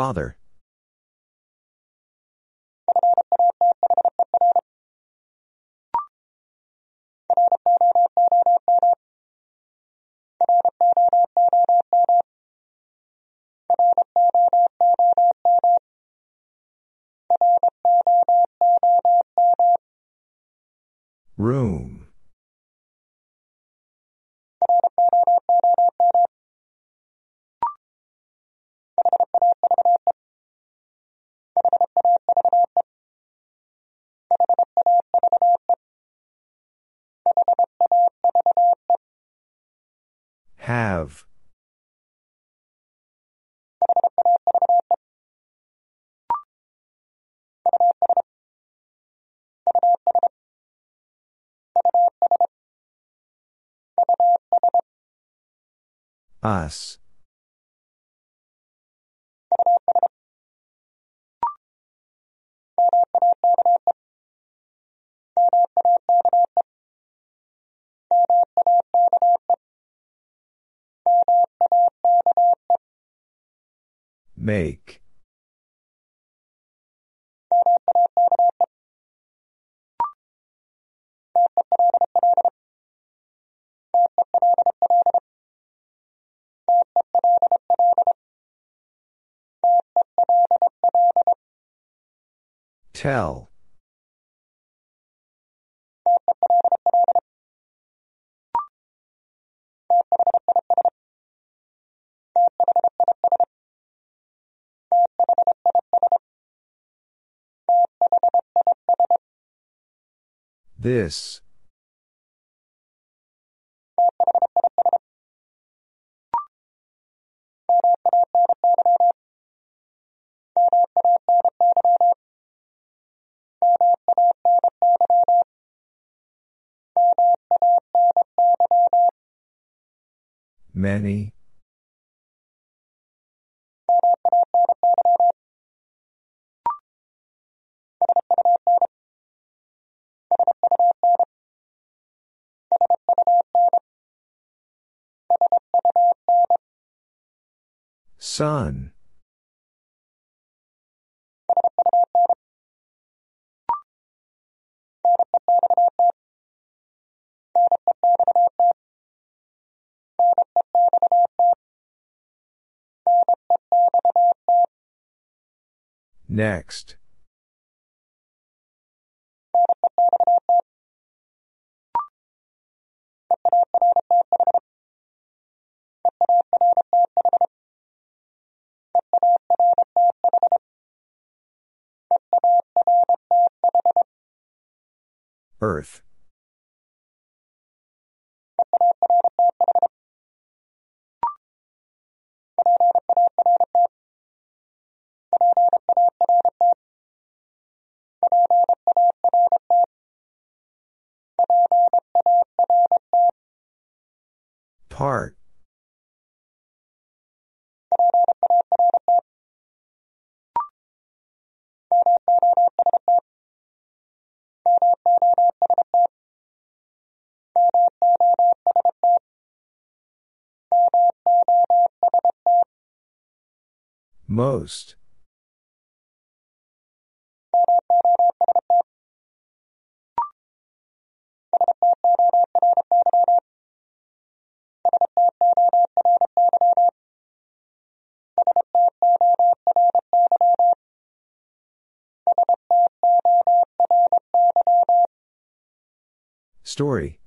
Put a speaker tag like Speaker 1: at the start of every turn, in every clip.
Speaker 1: Father. Room. Us. Make. Tell. This. Many. Sun. Next. Earth. Part. Most. Story.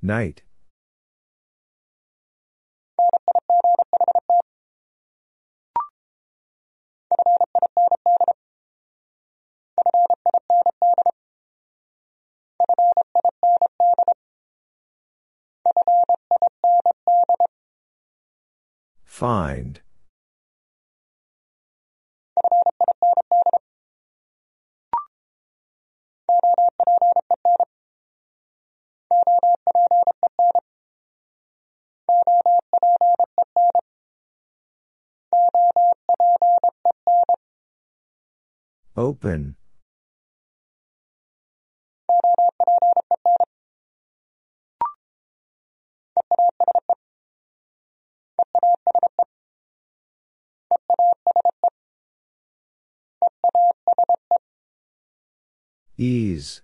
Speaker 1: Night. Find. Open. Ease.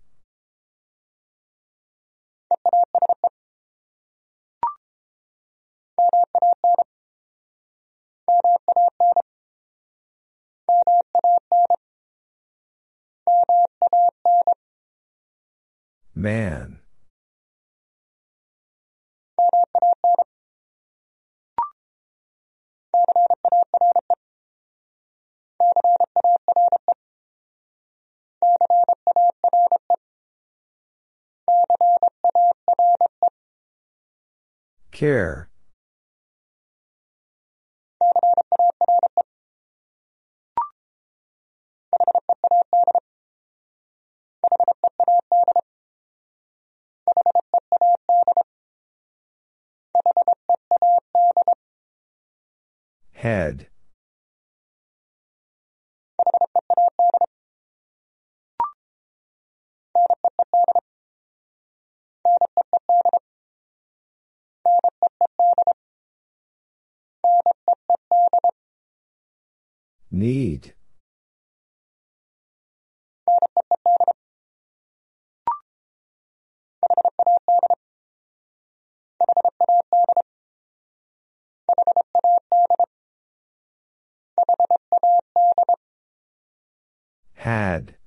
Speaker 1: Man. Care. Head. Need. Had.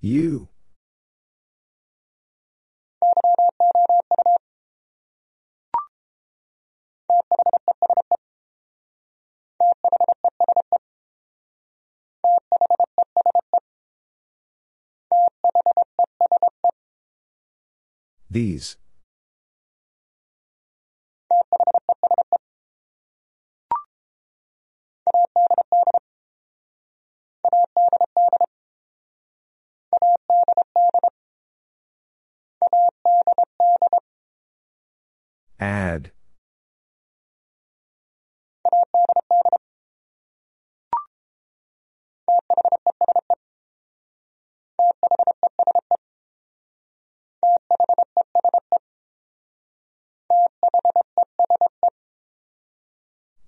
Speaker 1: You. These. Add.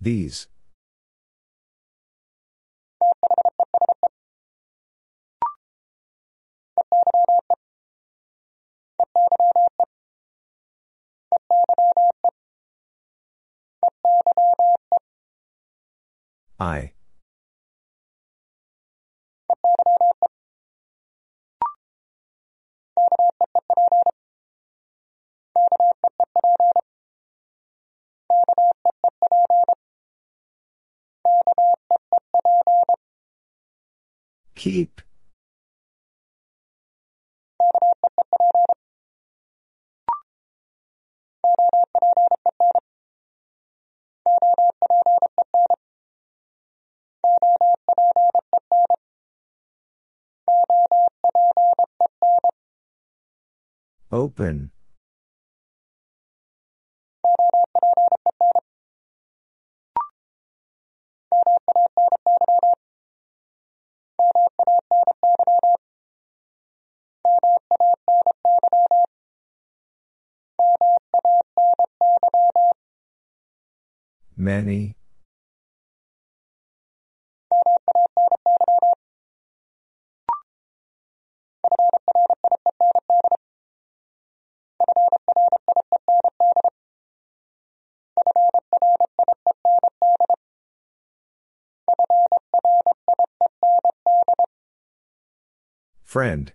Speaker 1: These. I. Keep. Open. Many. Friend.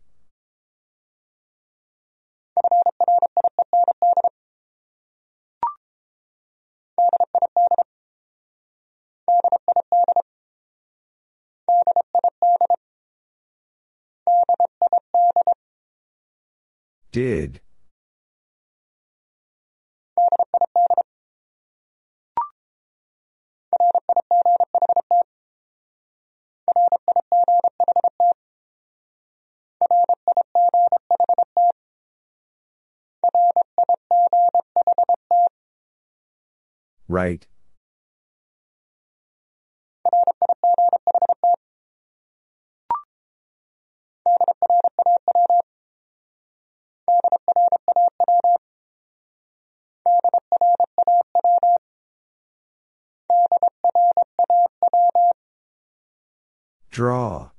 Speaker 1: Did. Right. Draw.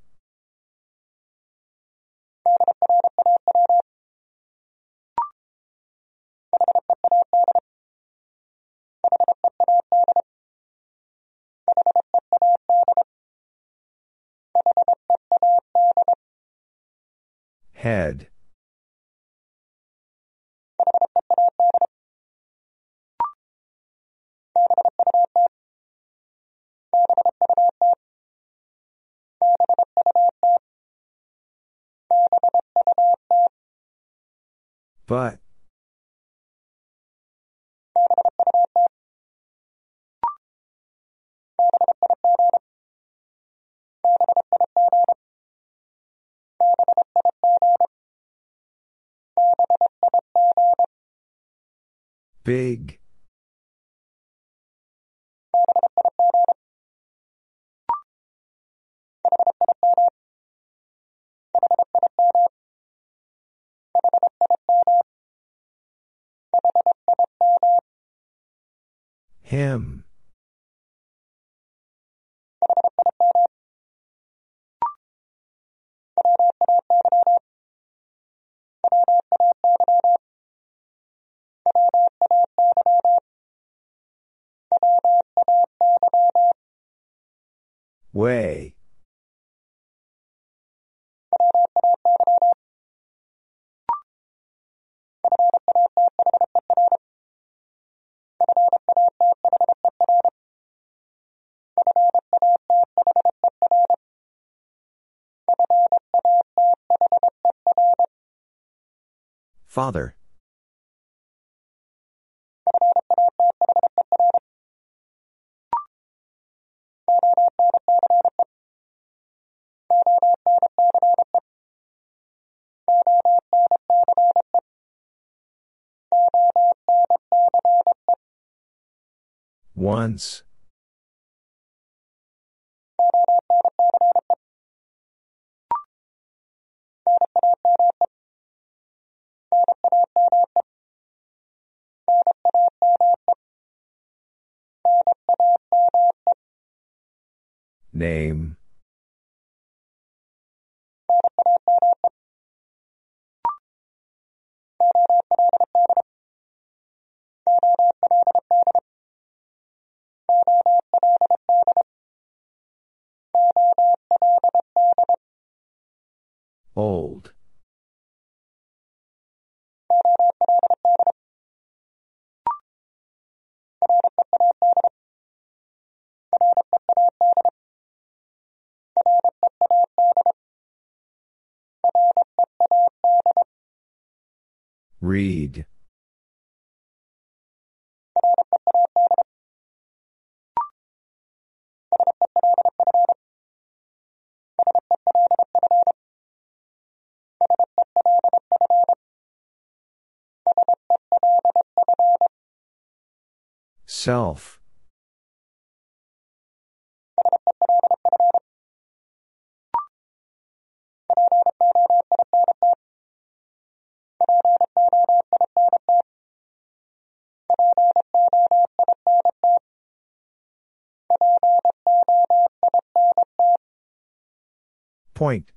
Speaker 1: Head. But. Big. Him. Way. Father. Once. Name. Old. Read. Self. Point.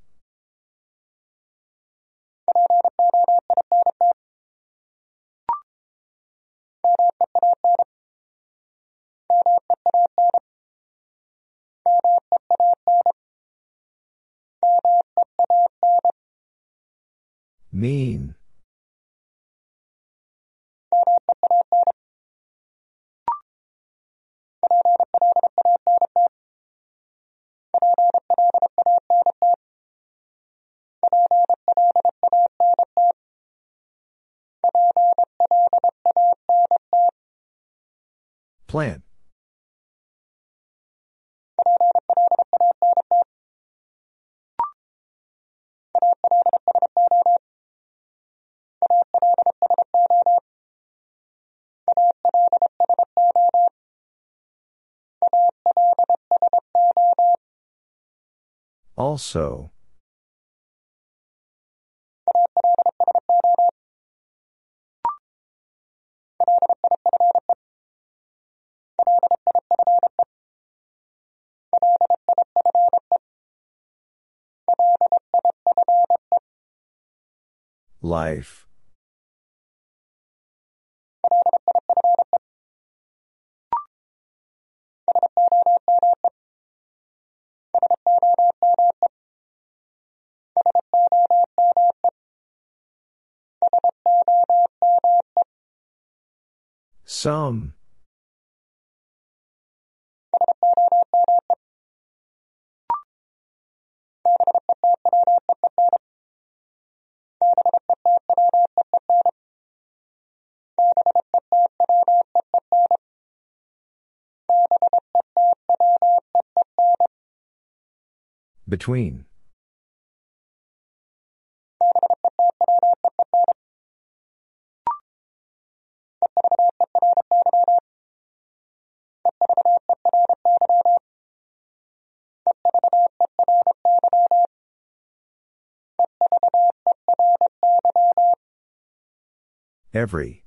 Speaker 1: Also. Life. Some. Between. Every.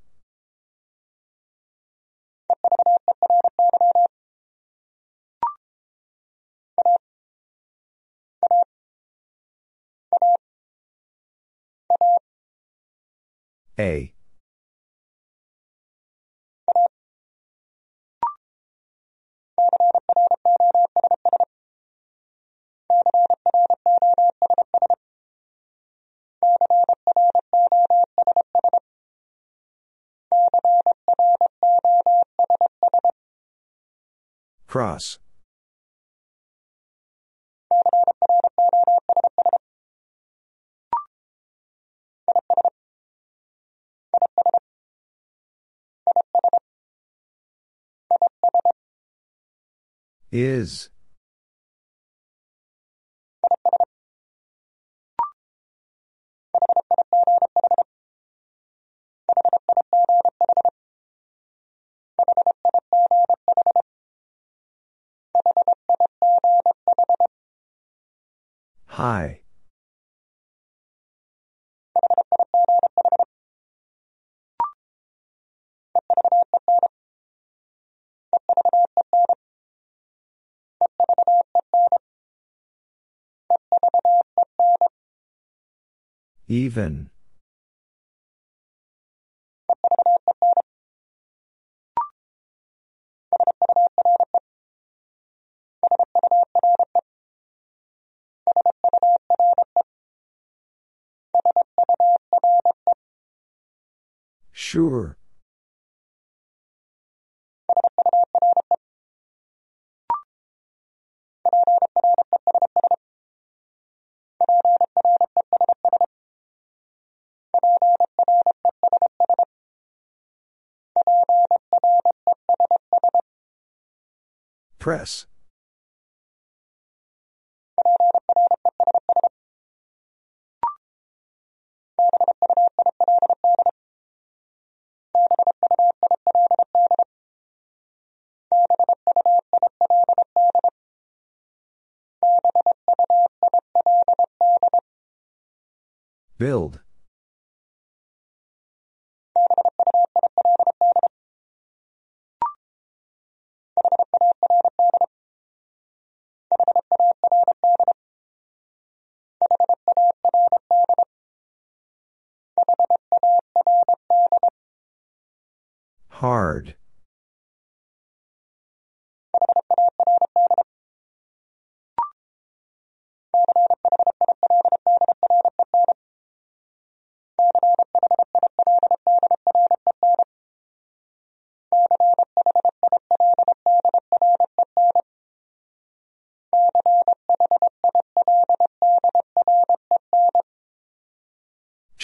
Speaker 1: A. Cross. Is. High. Even. Sure. Press. Build. Hard.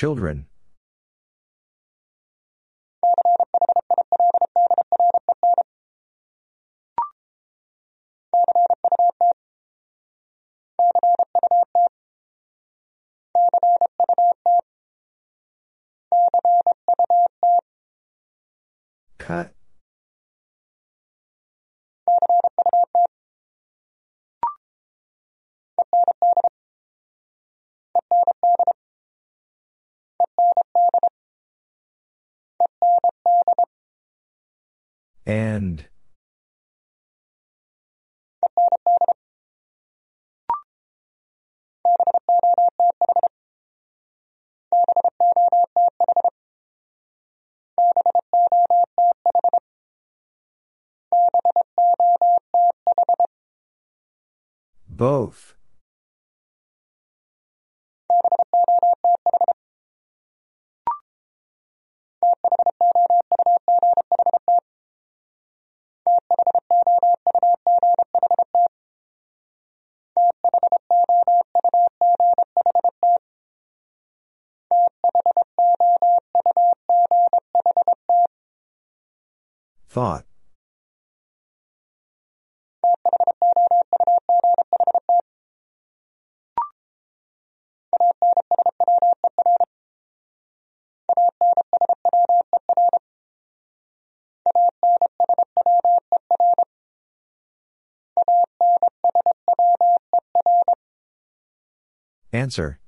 Speaker 1: Children. Cut. And. Both. Thought. Answer.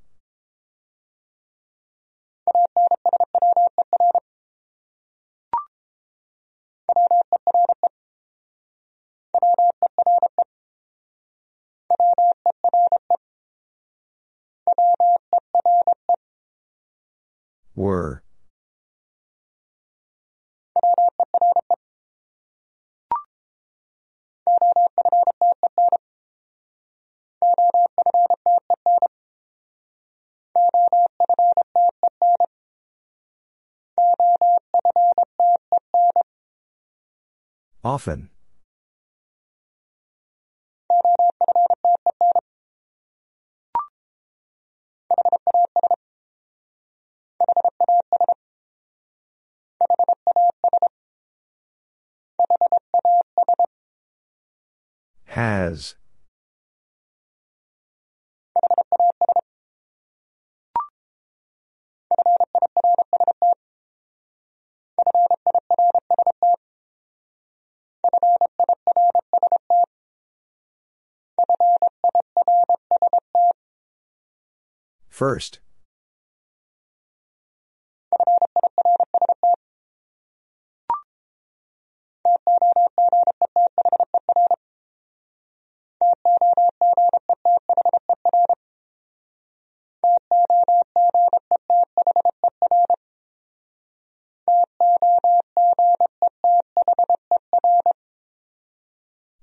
Speaker 1: Often. Has. First.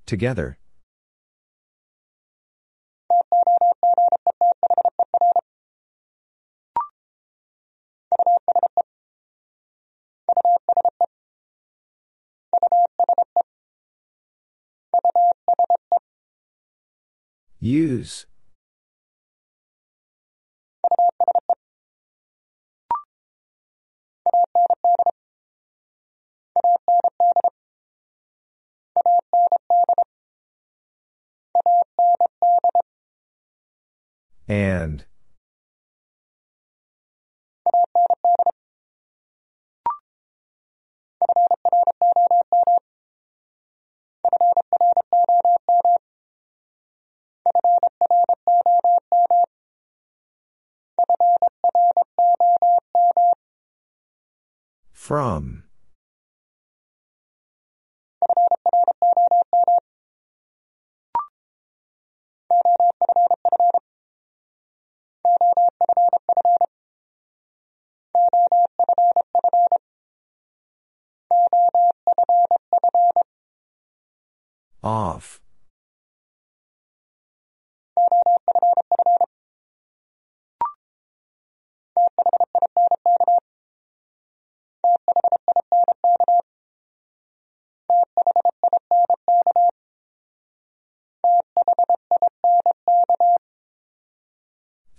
Speaker 1: Together. Use. And. From.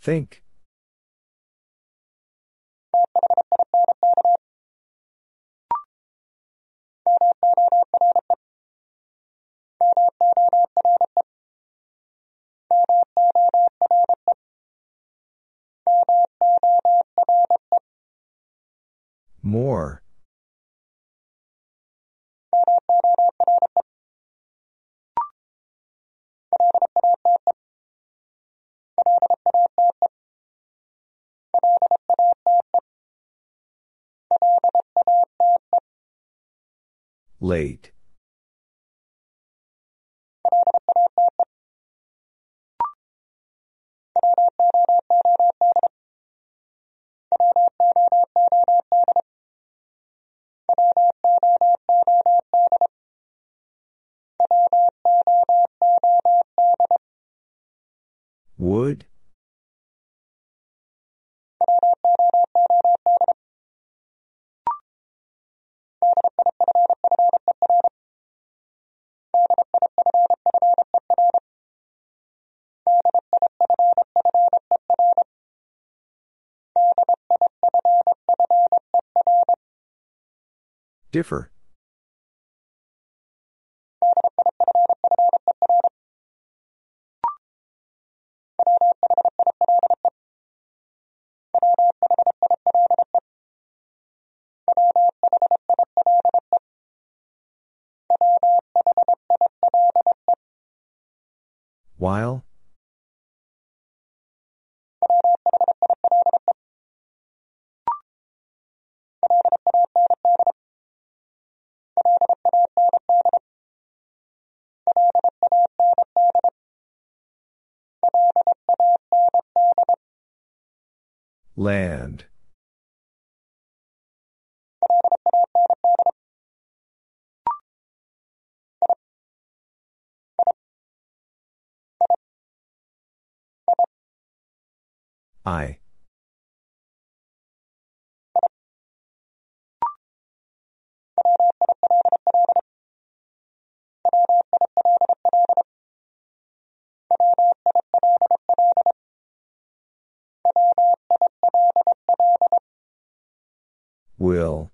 Speaker 1: Think. Late. Differ. Land. I. Will.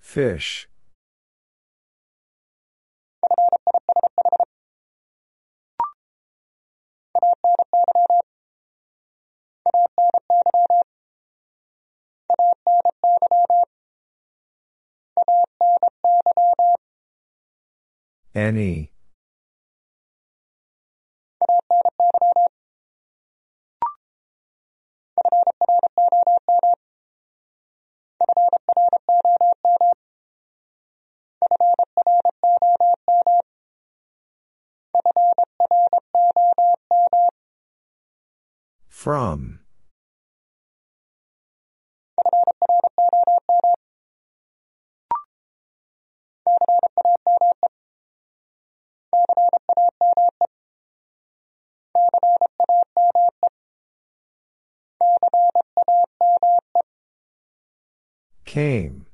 Speaker 1: Fish. Any. From. Came.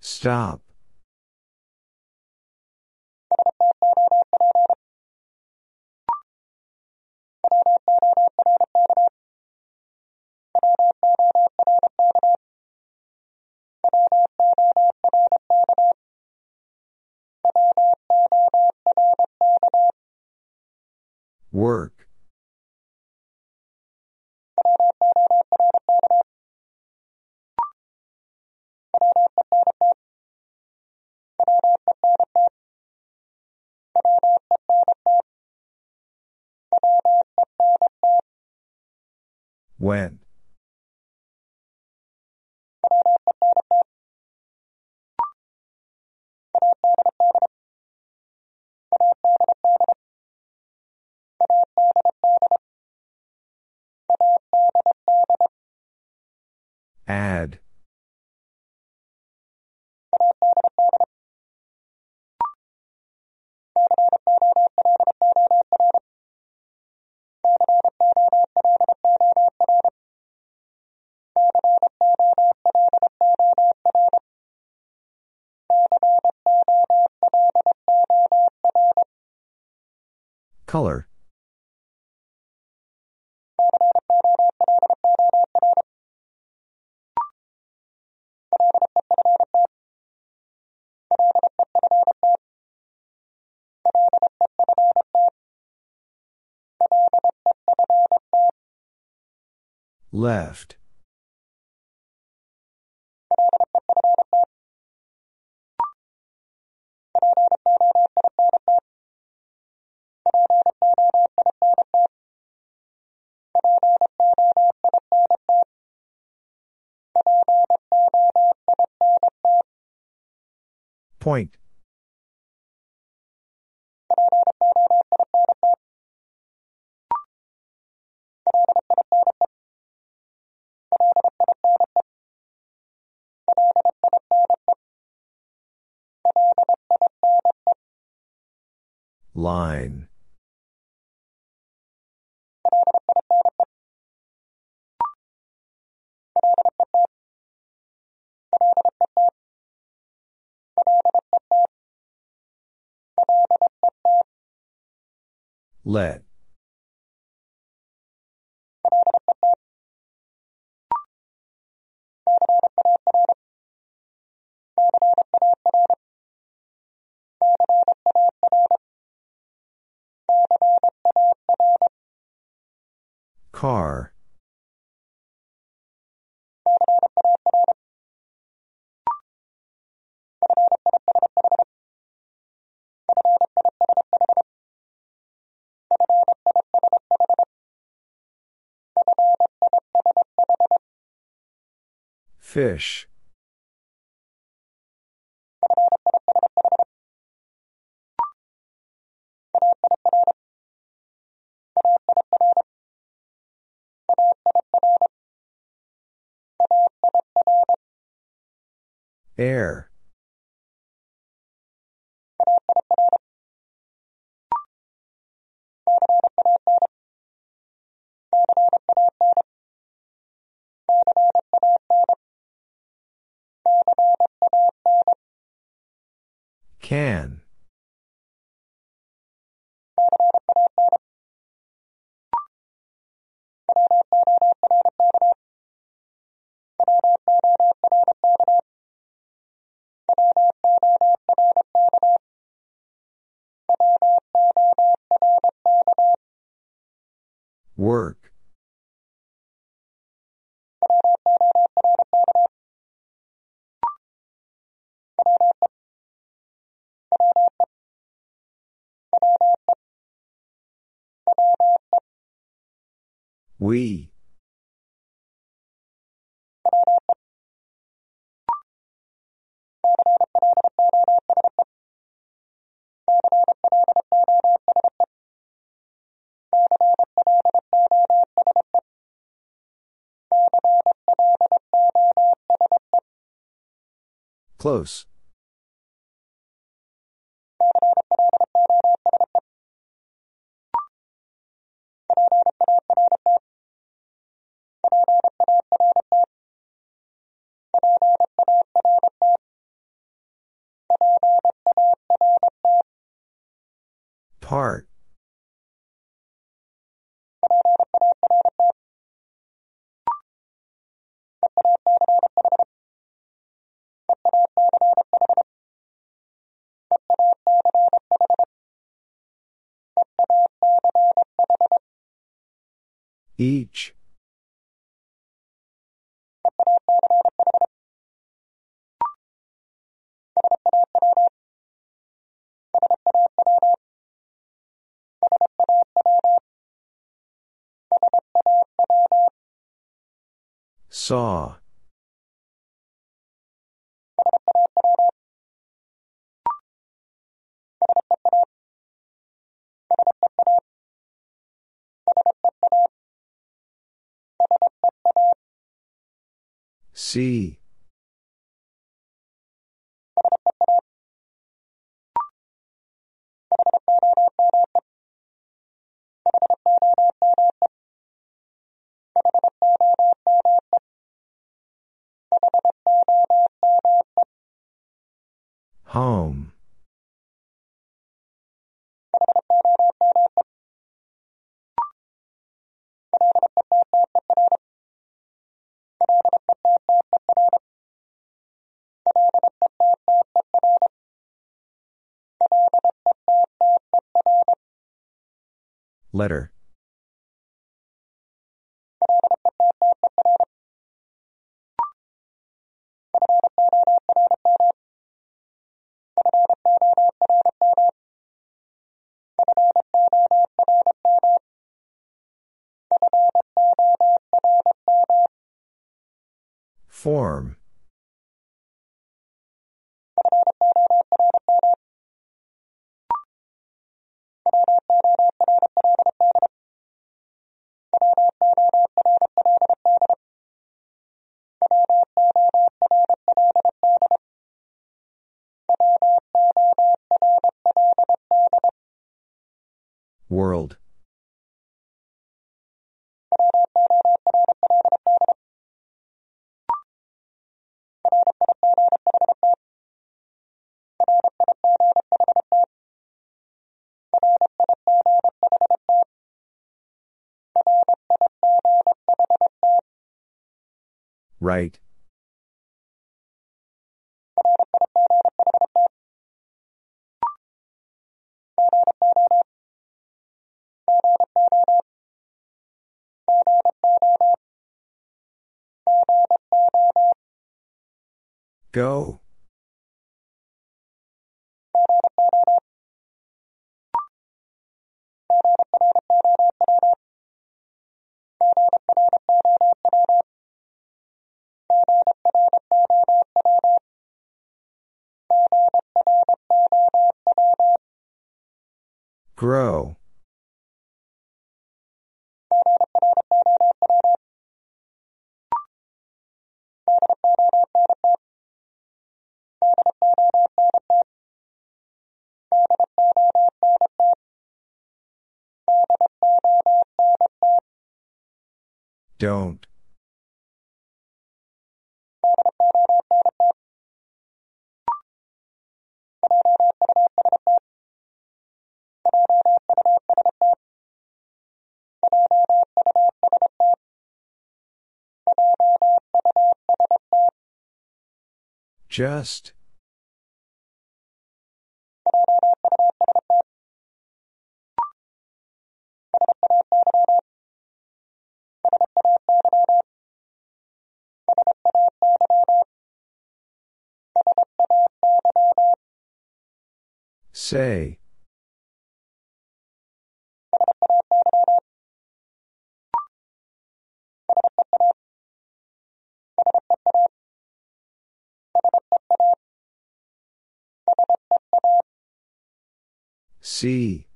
Speaker 1: Stop. Work. When? Add. Color. Left. Point. Line. Let. Car. Fish. Air. Can. Work. We. Close. Part. Each. Saw. See. Home. Letter. Form. World. Right. Go. Grow. Don't. Just. Say. See.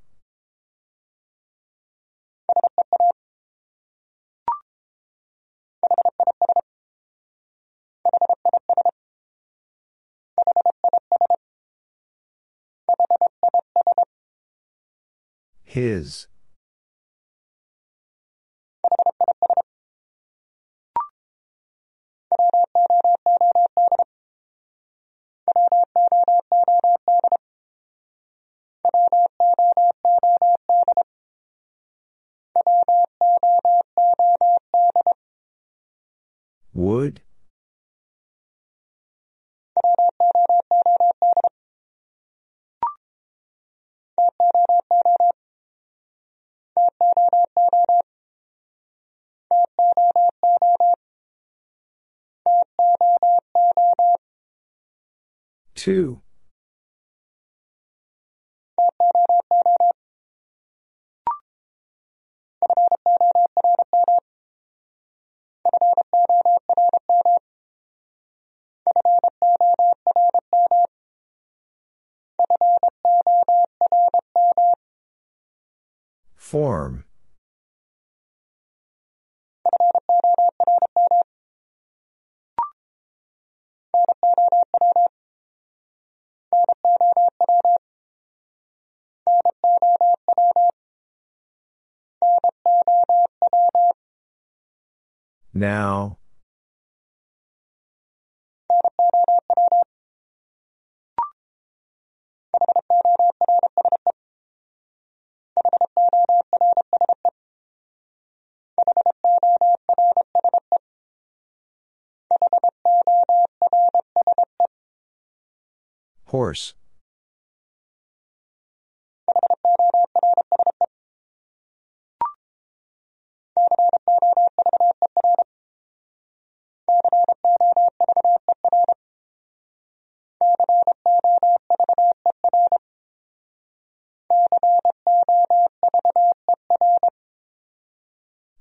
Speaker 1: His. Would? Two. Form. Now. Horse.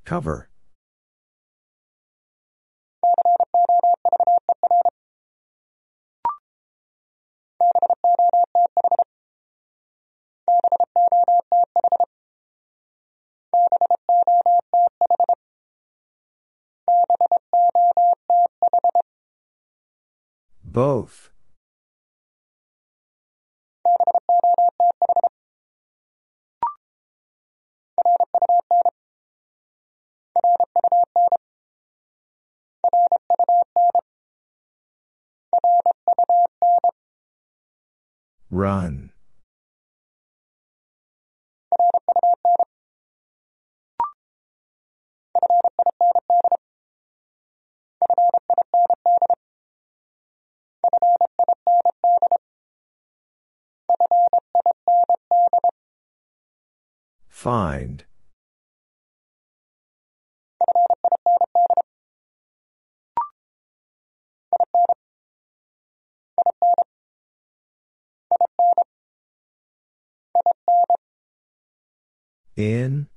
Speaker 1: Cover. Both. Run. Find. In.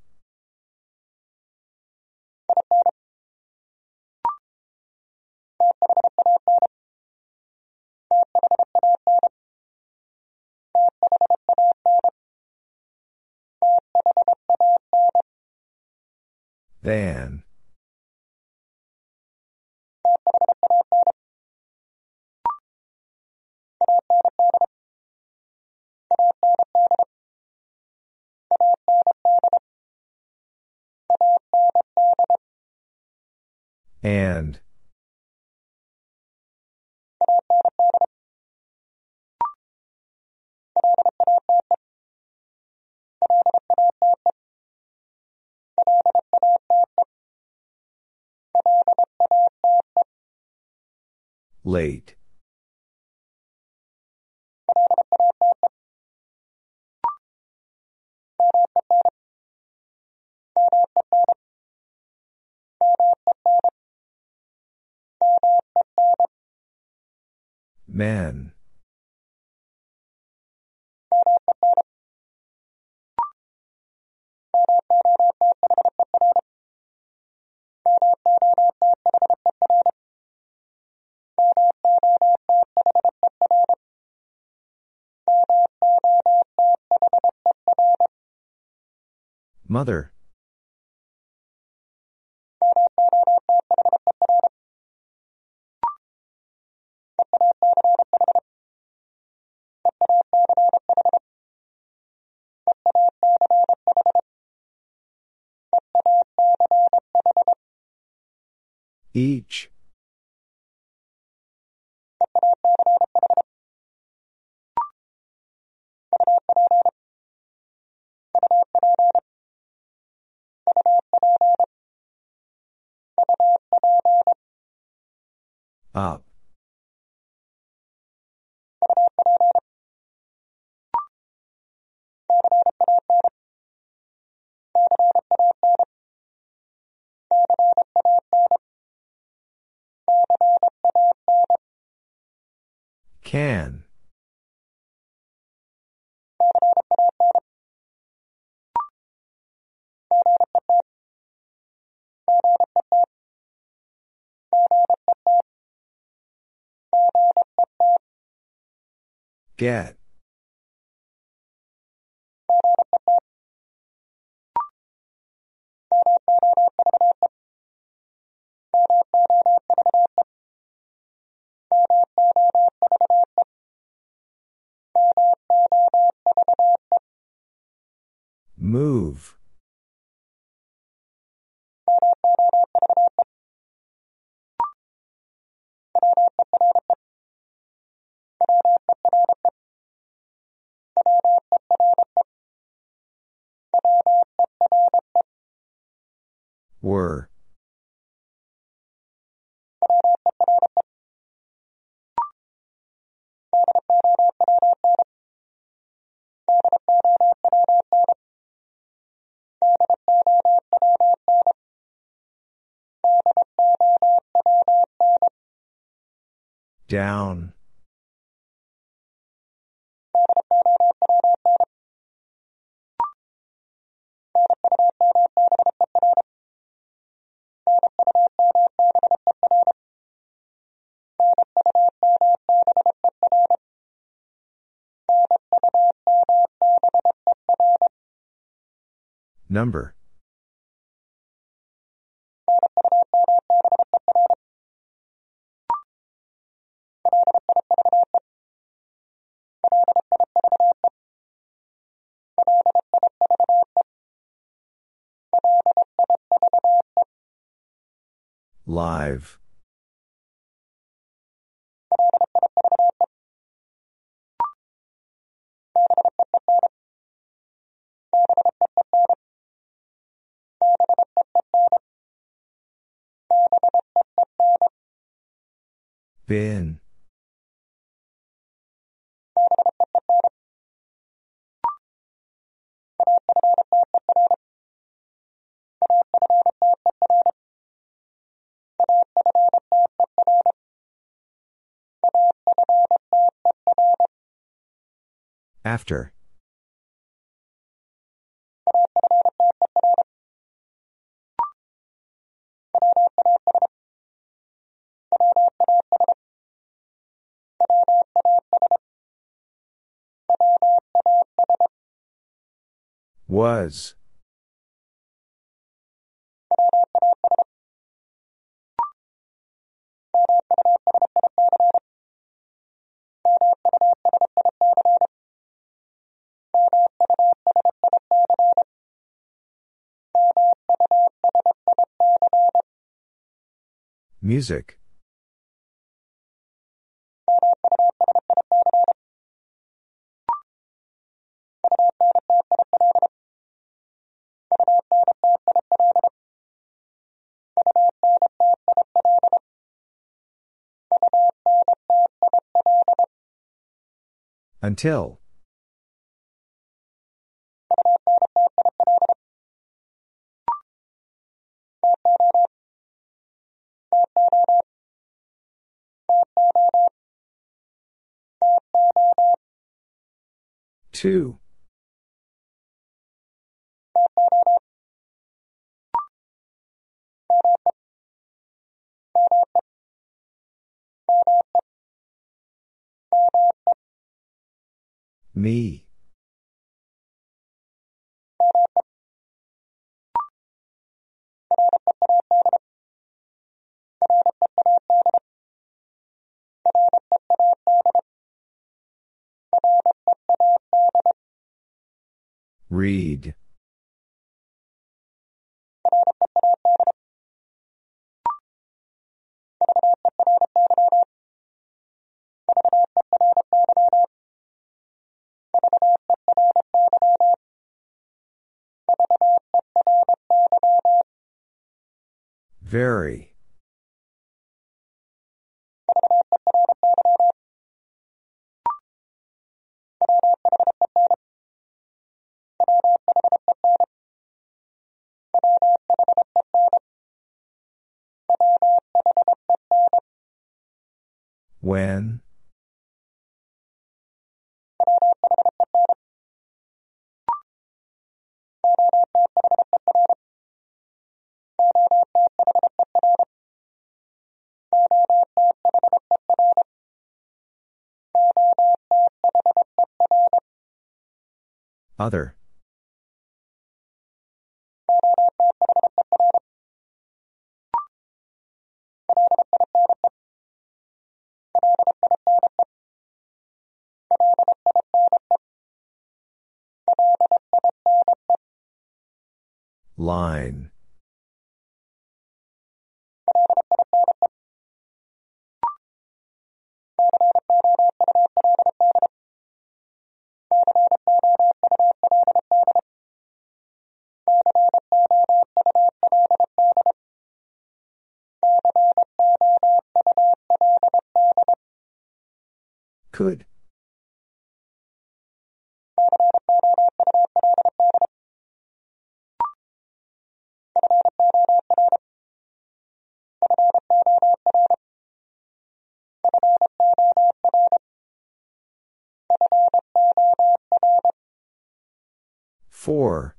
Speaker 1: Van. And. Late. Men. Mother. Each. Up. Can. Get. Move. Were. Down. Number. Live. Bin. After. Was. Music. Until. Two. Me. Read. Very. When? Other. Line. Could. Four.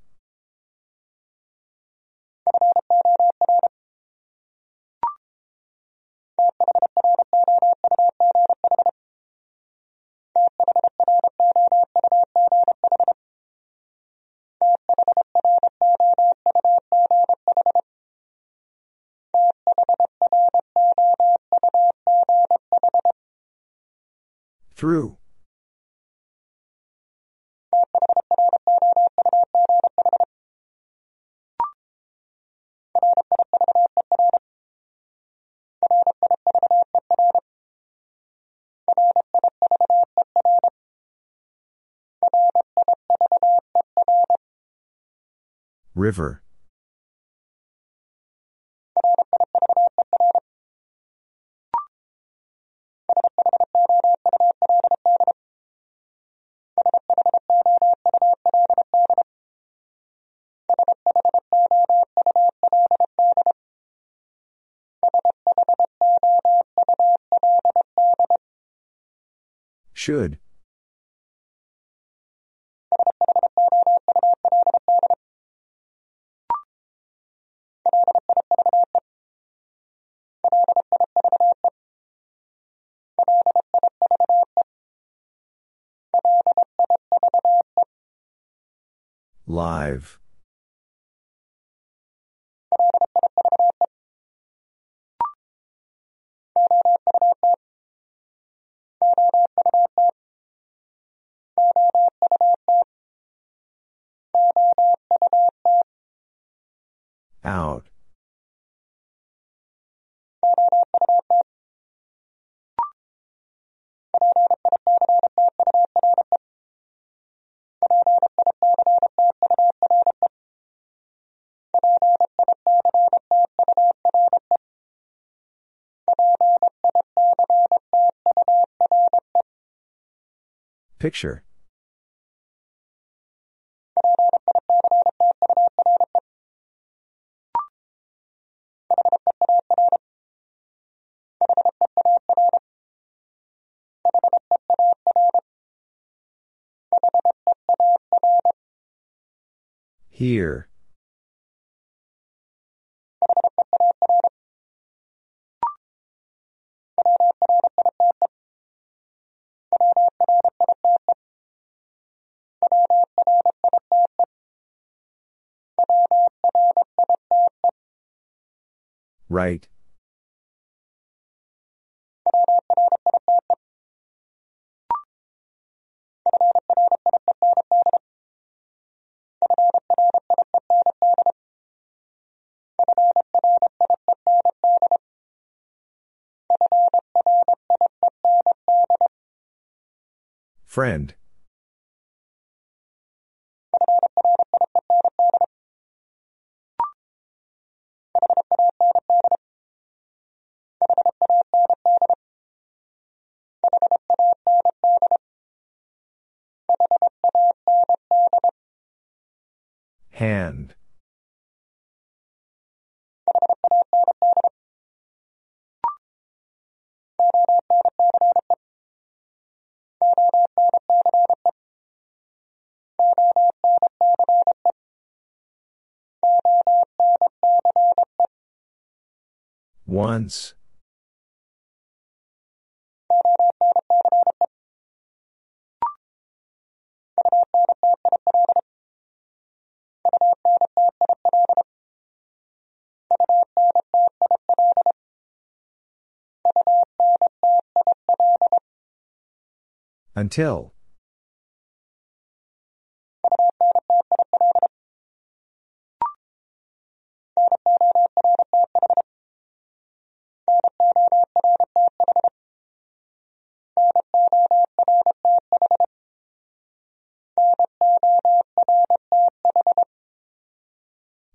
Speaker 1: Through. River. Should. Live. Picture. Here. Right. Friend. Hand. Once. Until.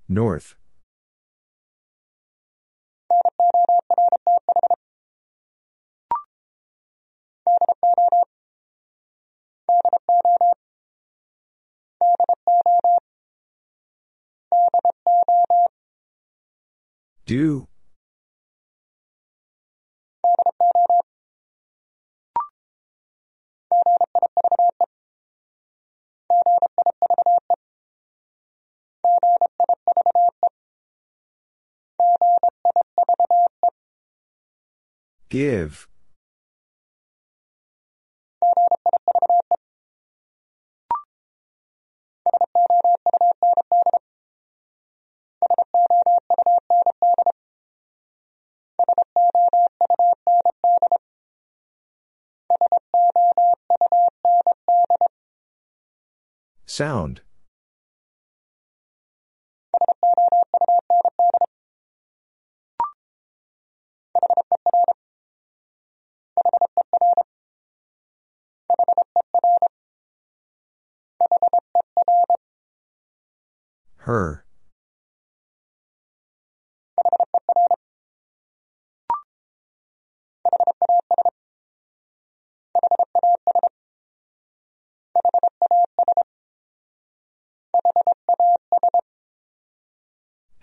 Speaker 1: North. Do. Give. Sound. Her.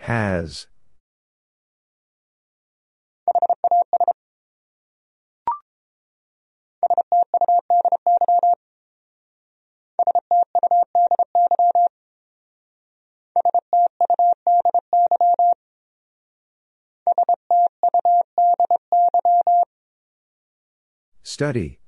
Speaker 1: Has. Study.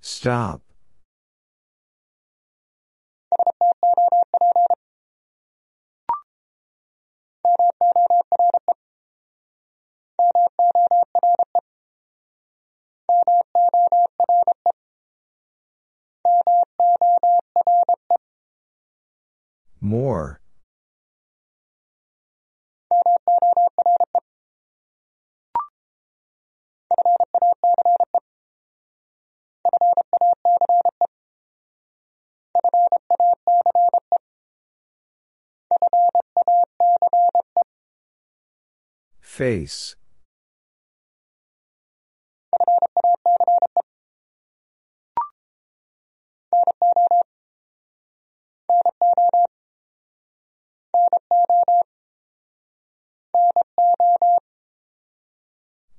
Speaker 1: Stop. More. Face.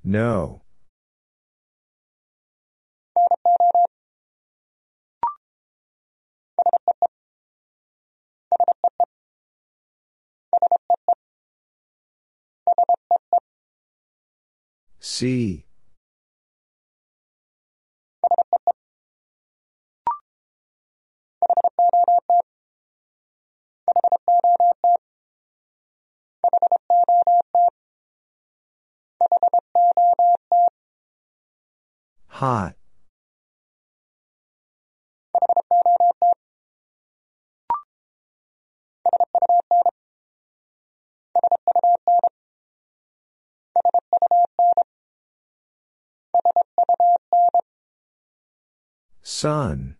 Speaker 1: No. See. Hot. Sun.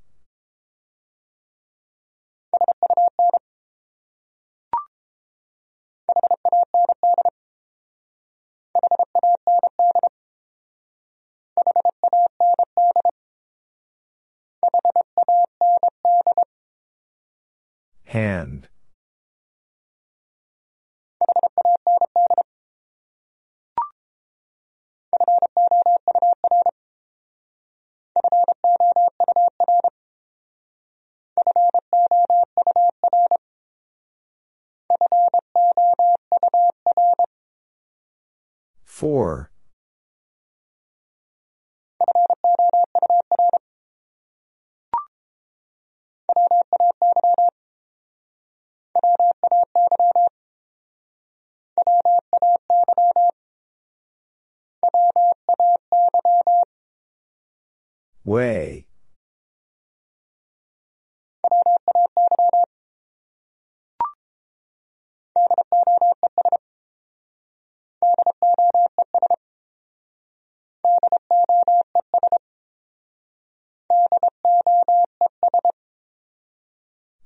Speaker 1: Hand. Four. Way.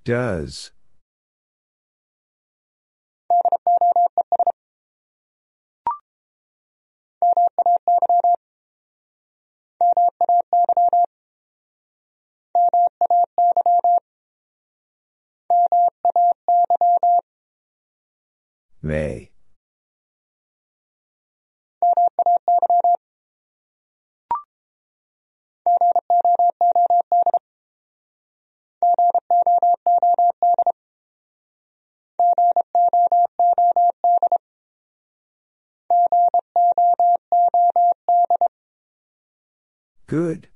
Speaker 1: Does. May. Good.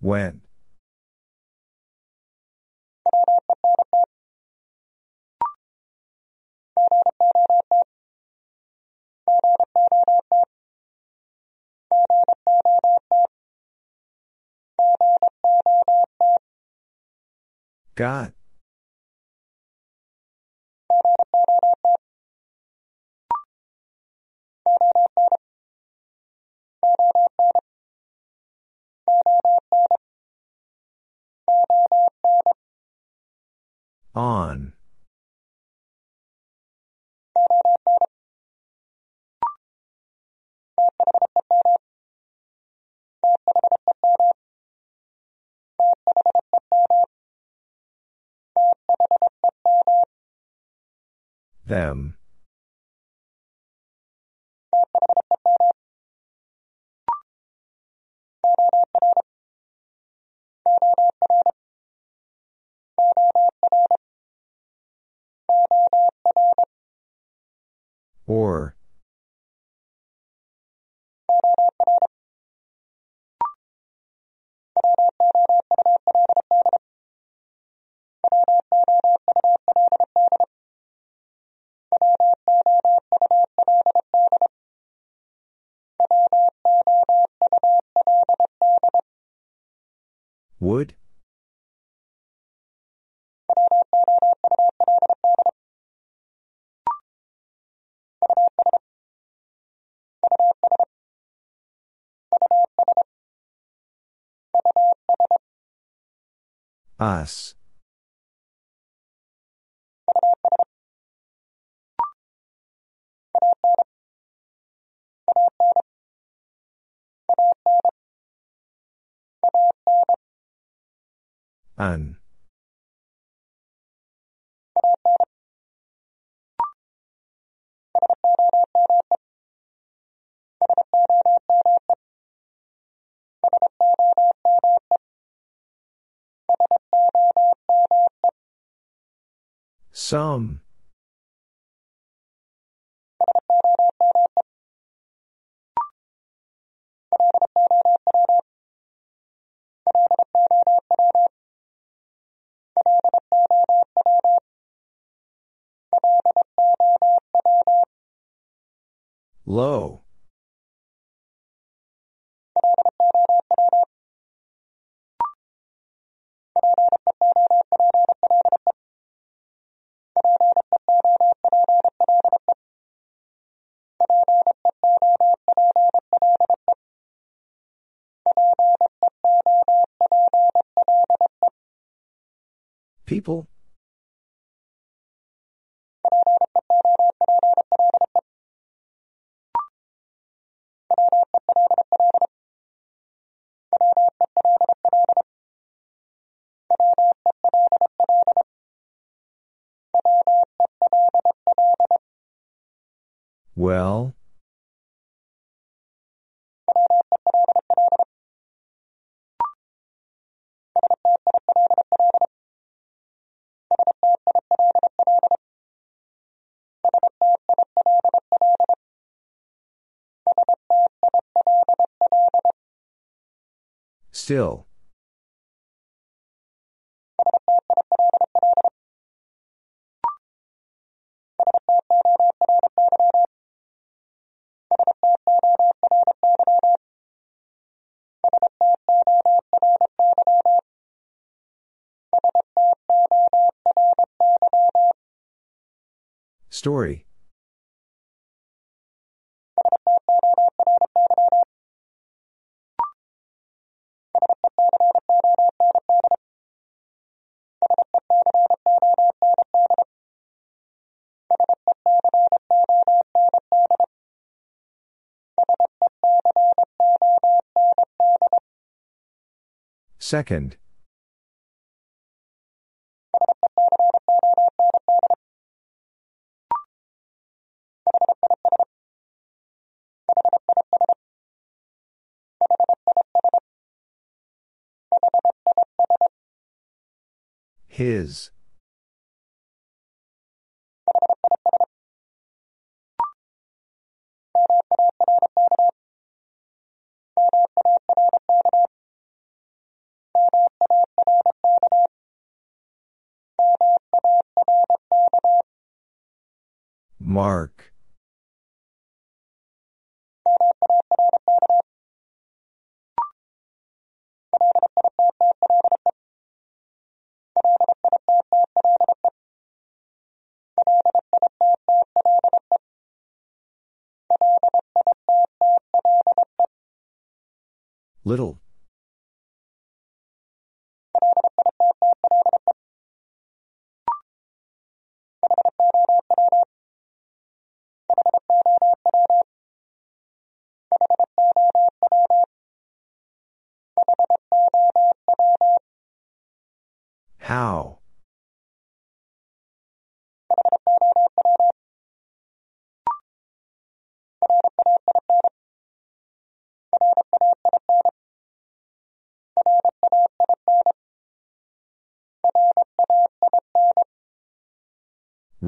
Speaker 1: When. Got. On. Them. Or. Would? Us. Un. Some. Low. People? Well? Still. Story. Second. His. Mark. Little.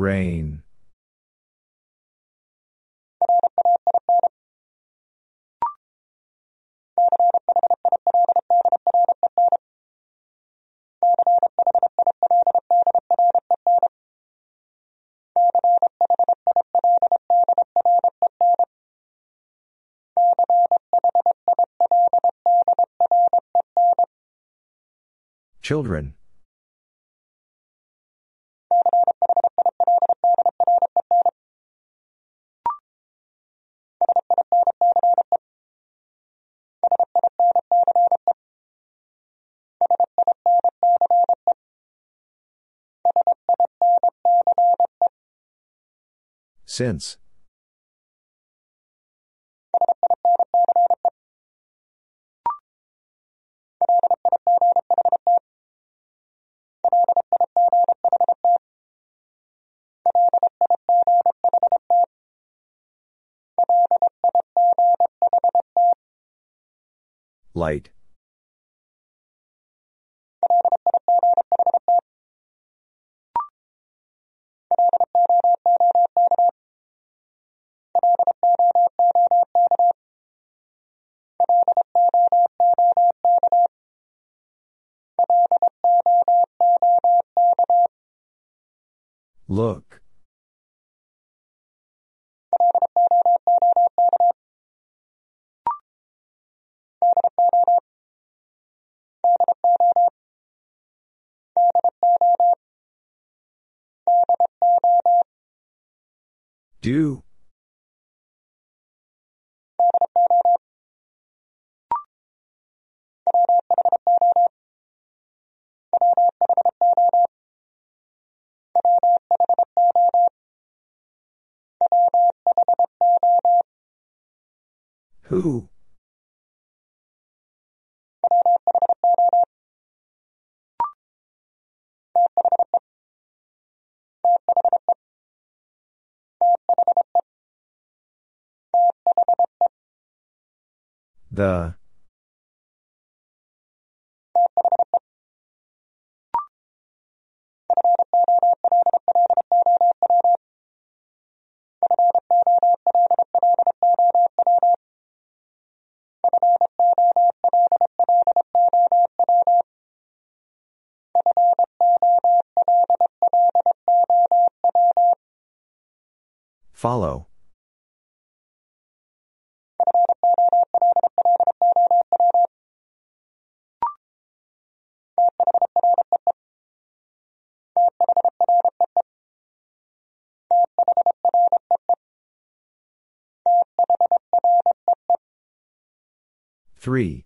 Speaker 1: Rain. Children. Since. Light. Do. Who? The. Follow. Three.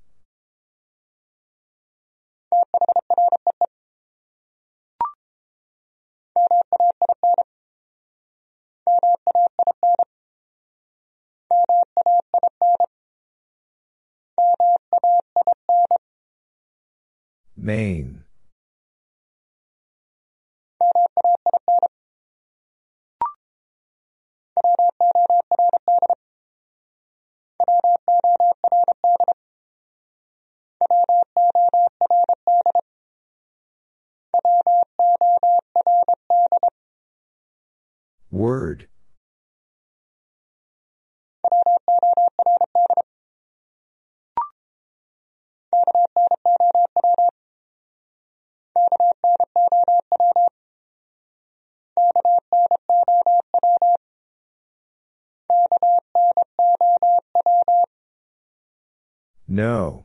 Speaker 1: Main. Word. No.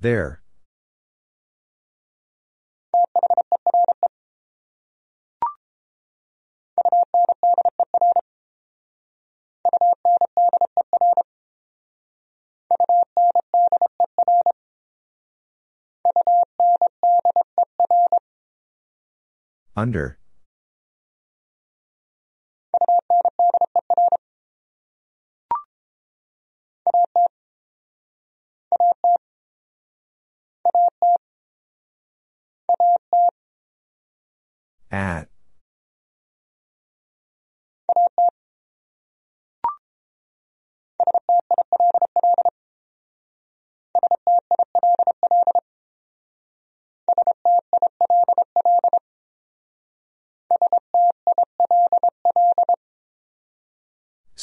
Speaker 1: There. Under. At.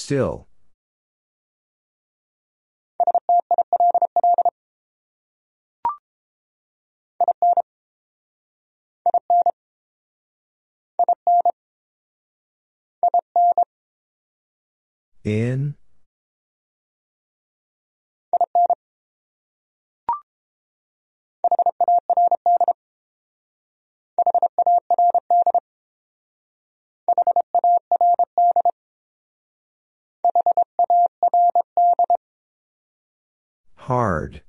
Speaker 1: Still. In. Hard.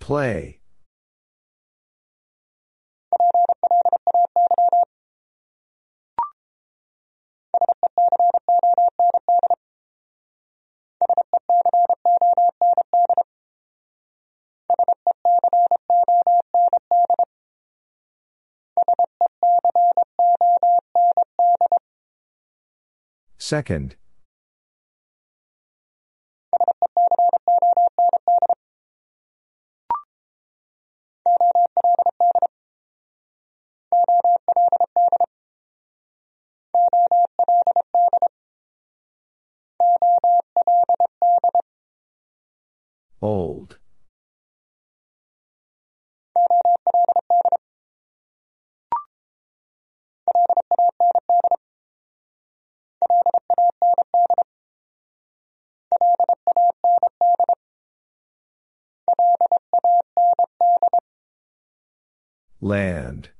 Speaker 1: Play. Second. Old. Land.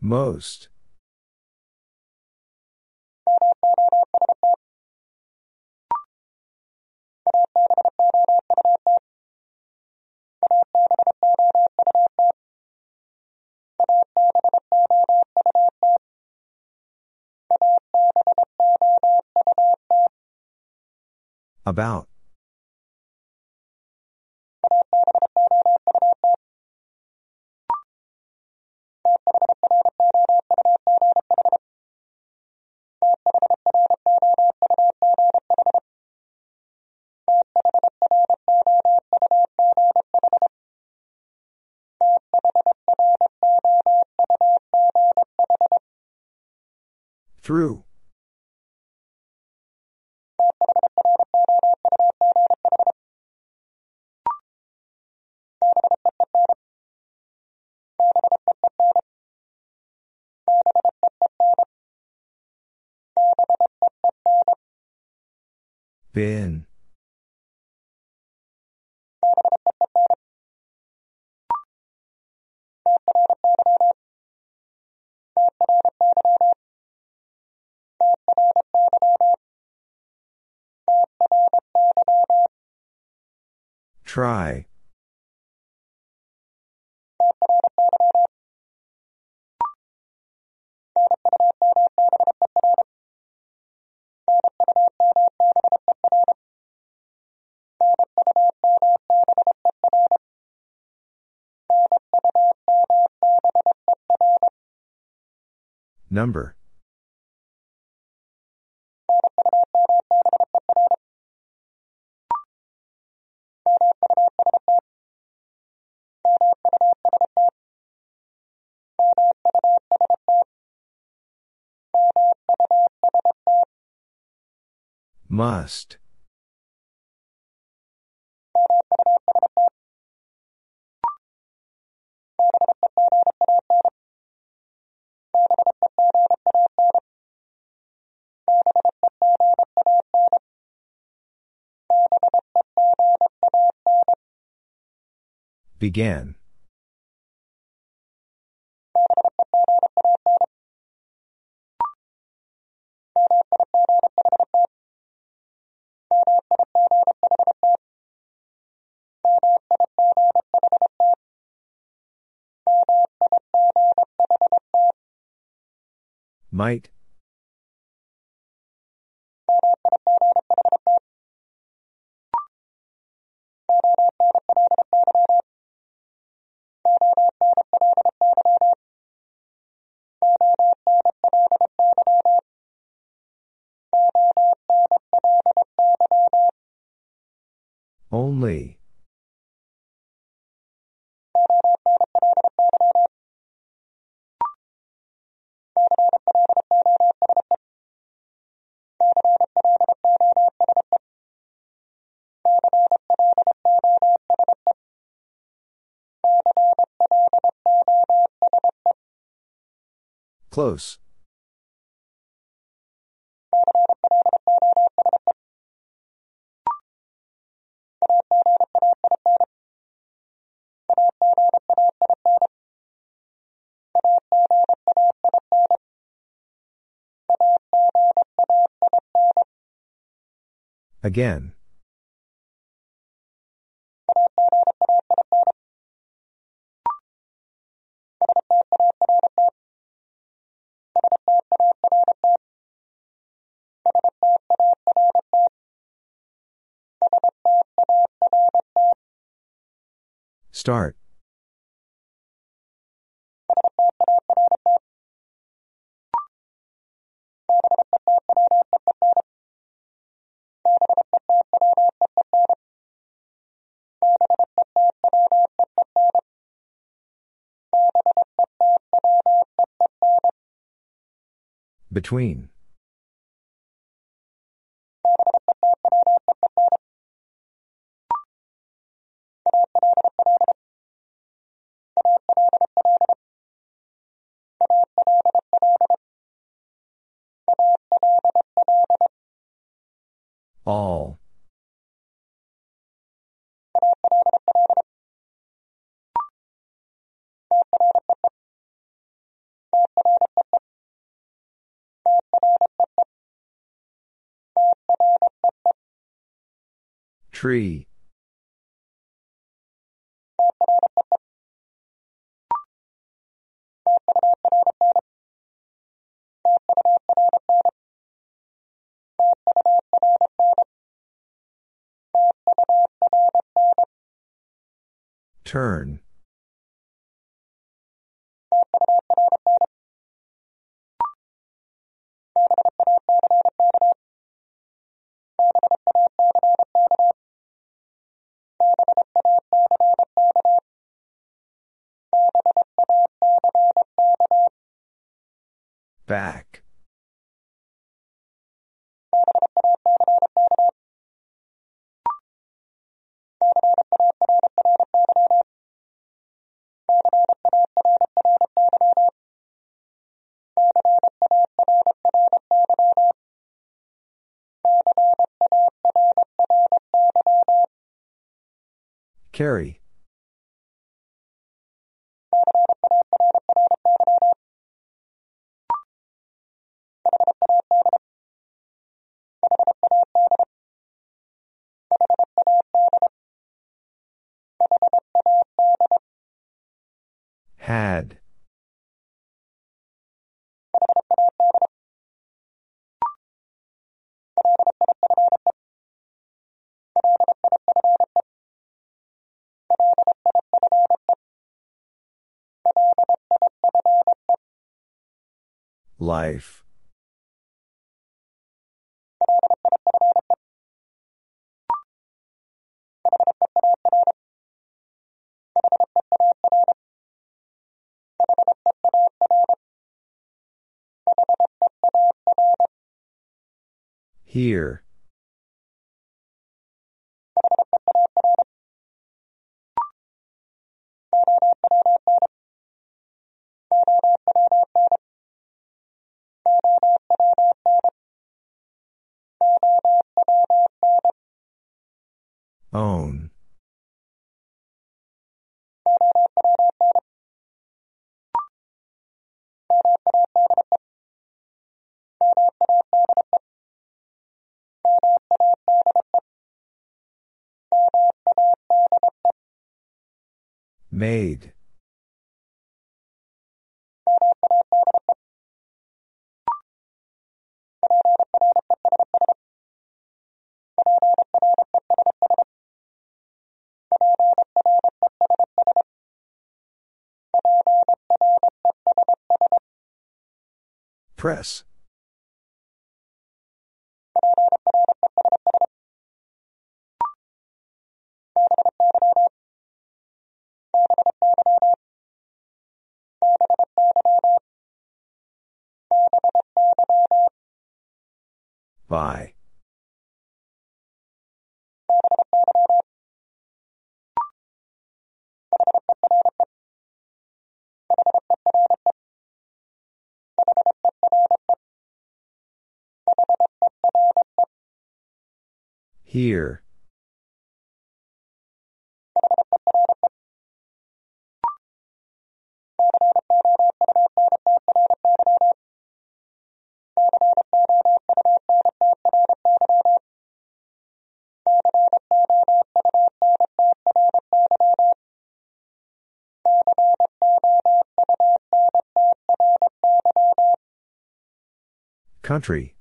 Speaker 1: Most. About. Through. Bin. Try. Number Must. Began. Might. Only. Close. Again. Start. Between. Tree. Turn. Back. Carry. Had. Life. Here. Own. Made. Press. By. Here. Country.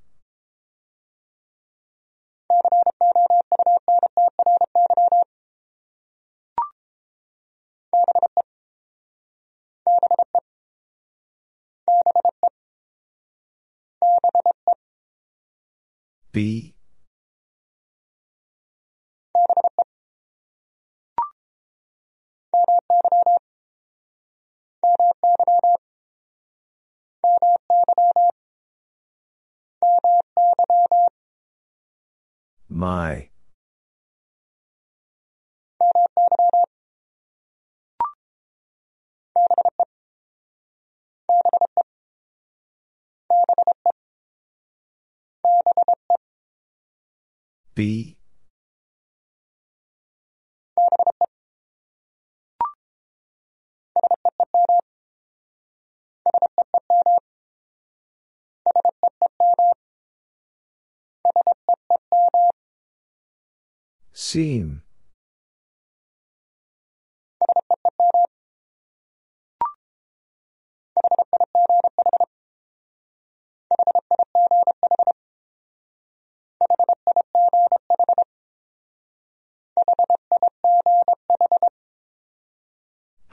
Speaker 1: Be. My. Be. Seem.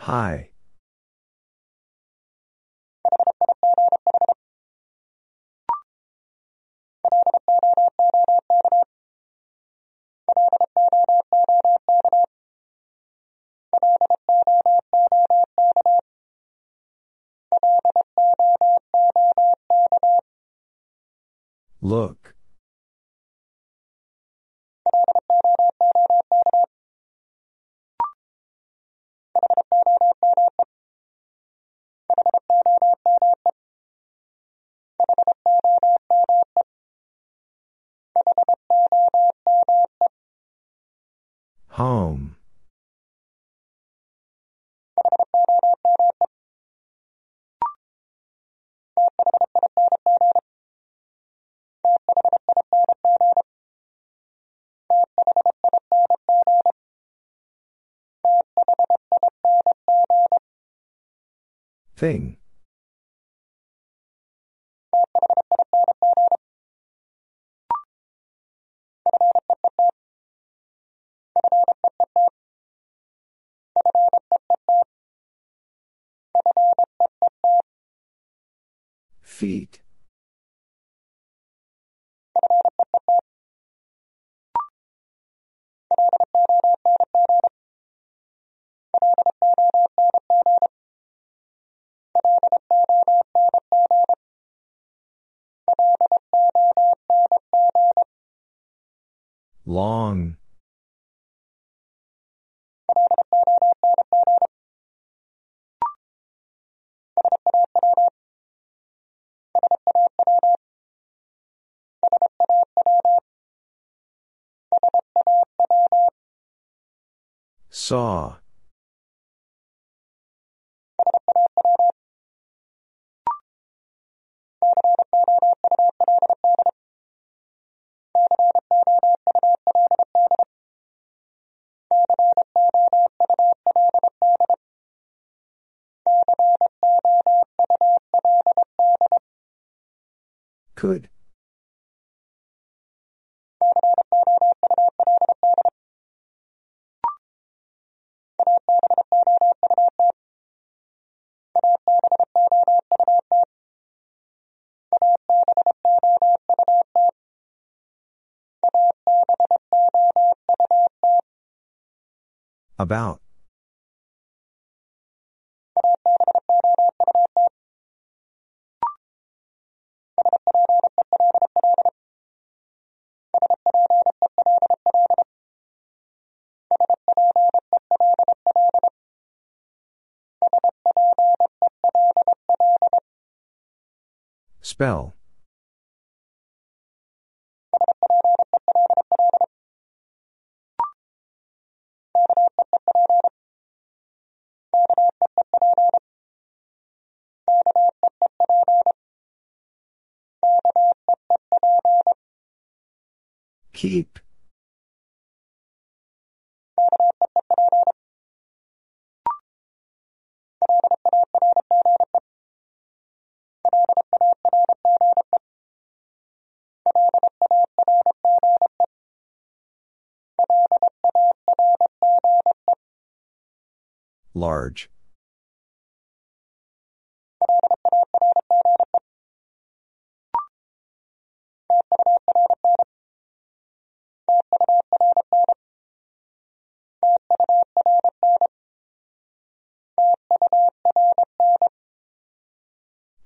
Speaker 1: High. Look. Home. Thing. Feet. Long. Saw. Could. About. Spell. Keep. Large.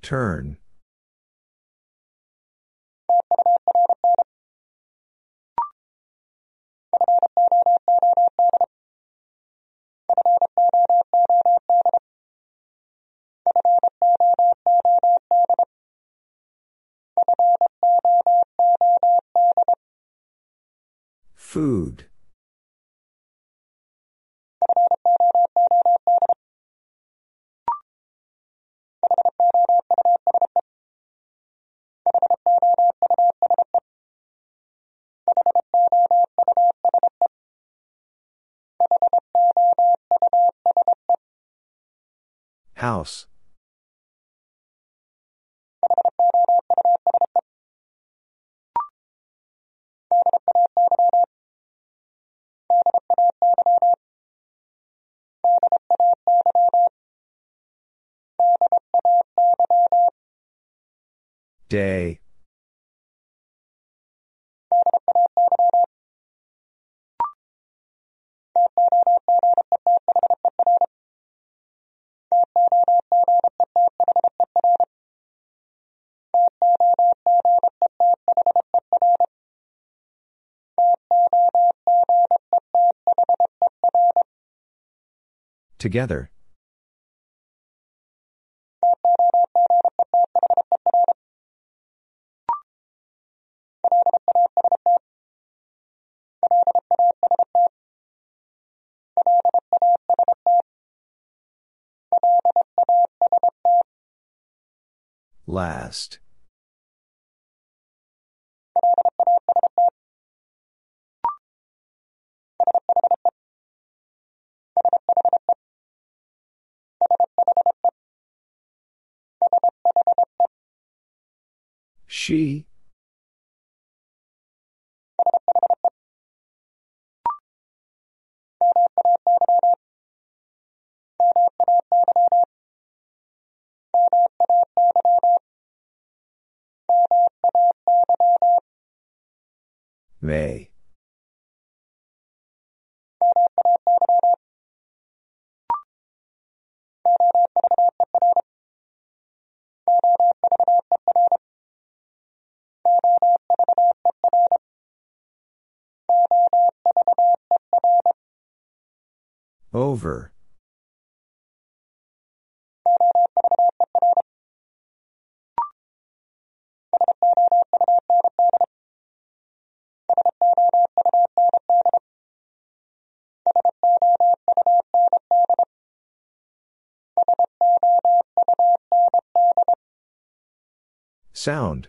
Speaker 1: Turn. Food. House. Day. Together. Last. She. May. Over. Sound.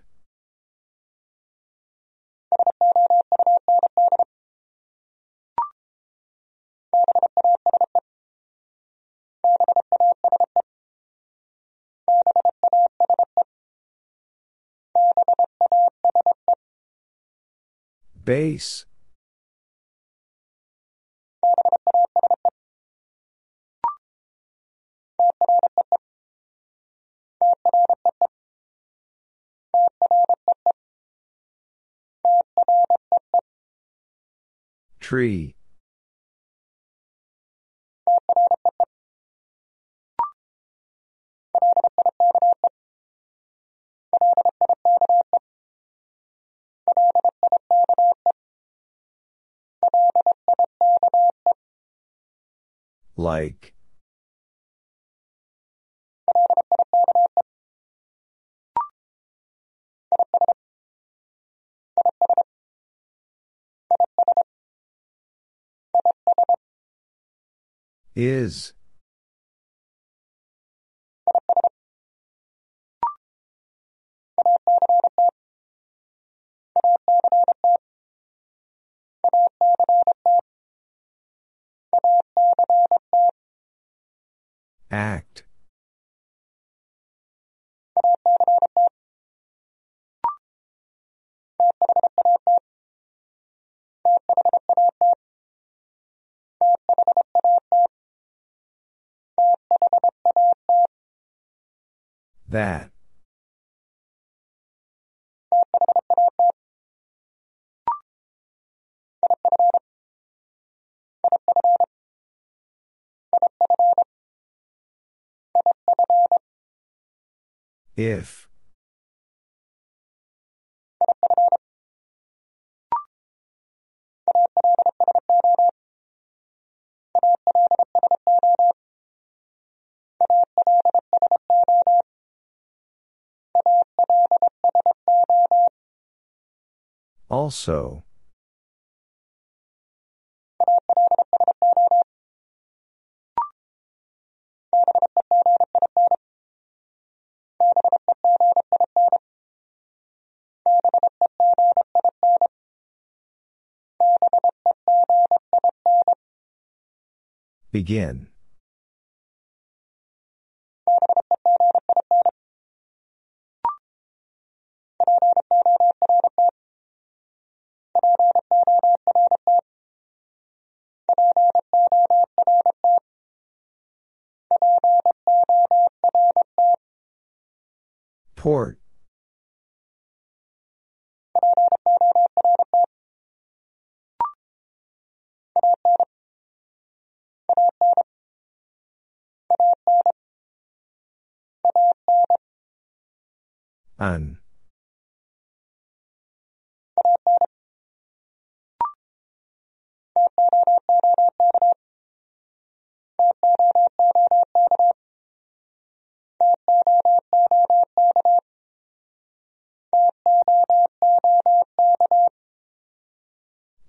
Speaker 1: Base. Tree. Like. Is. Act. That. If. Also. Begin. Port. Un.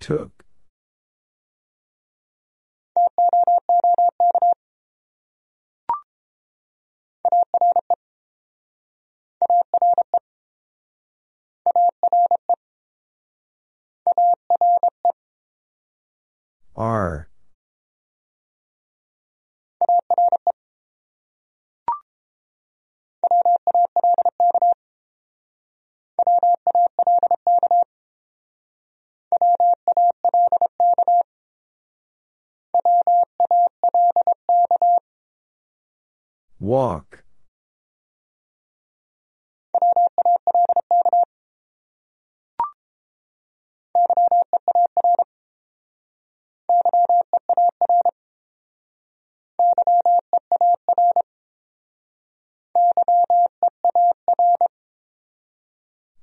Speaker 1: Took. R. Walk.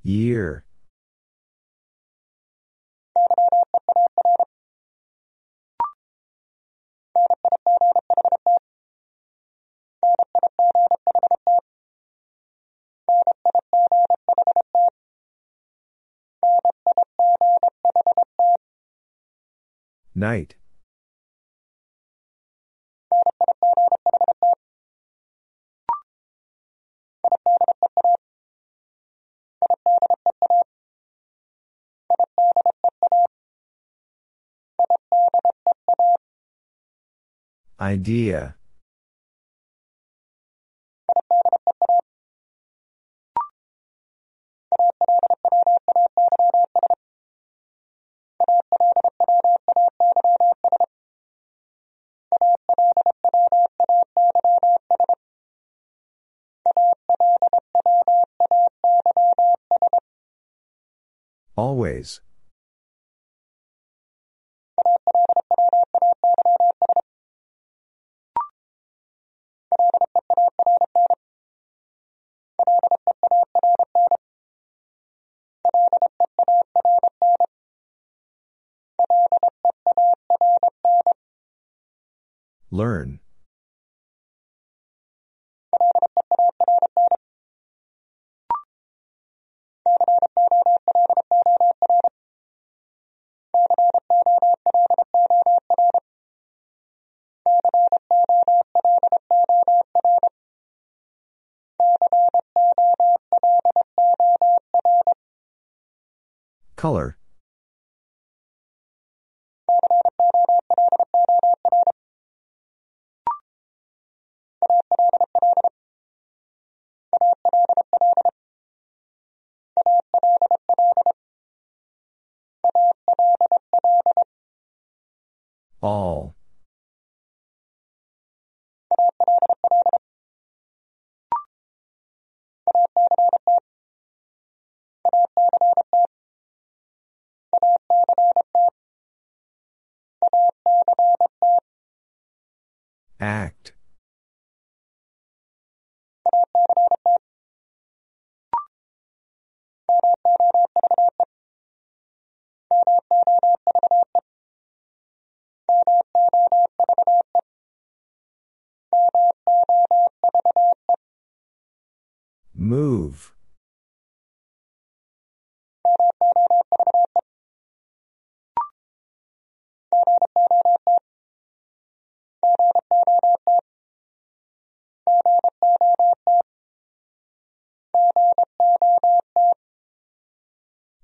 Speaker 1: Year. Night. Idea. Always. Learn. Color. All. Act.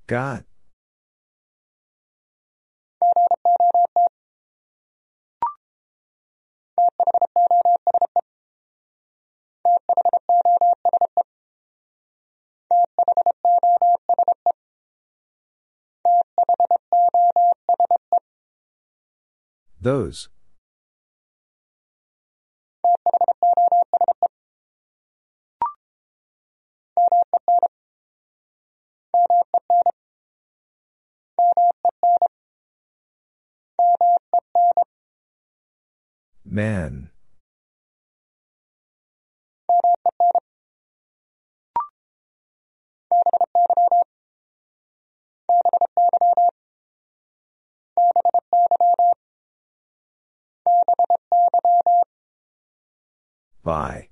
Speaker 1: Got. Those. Man. By.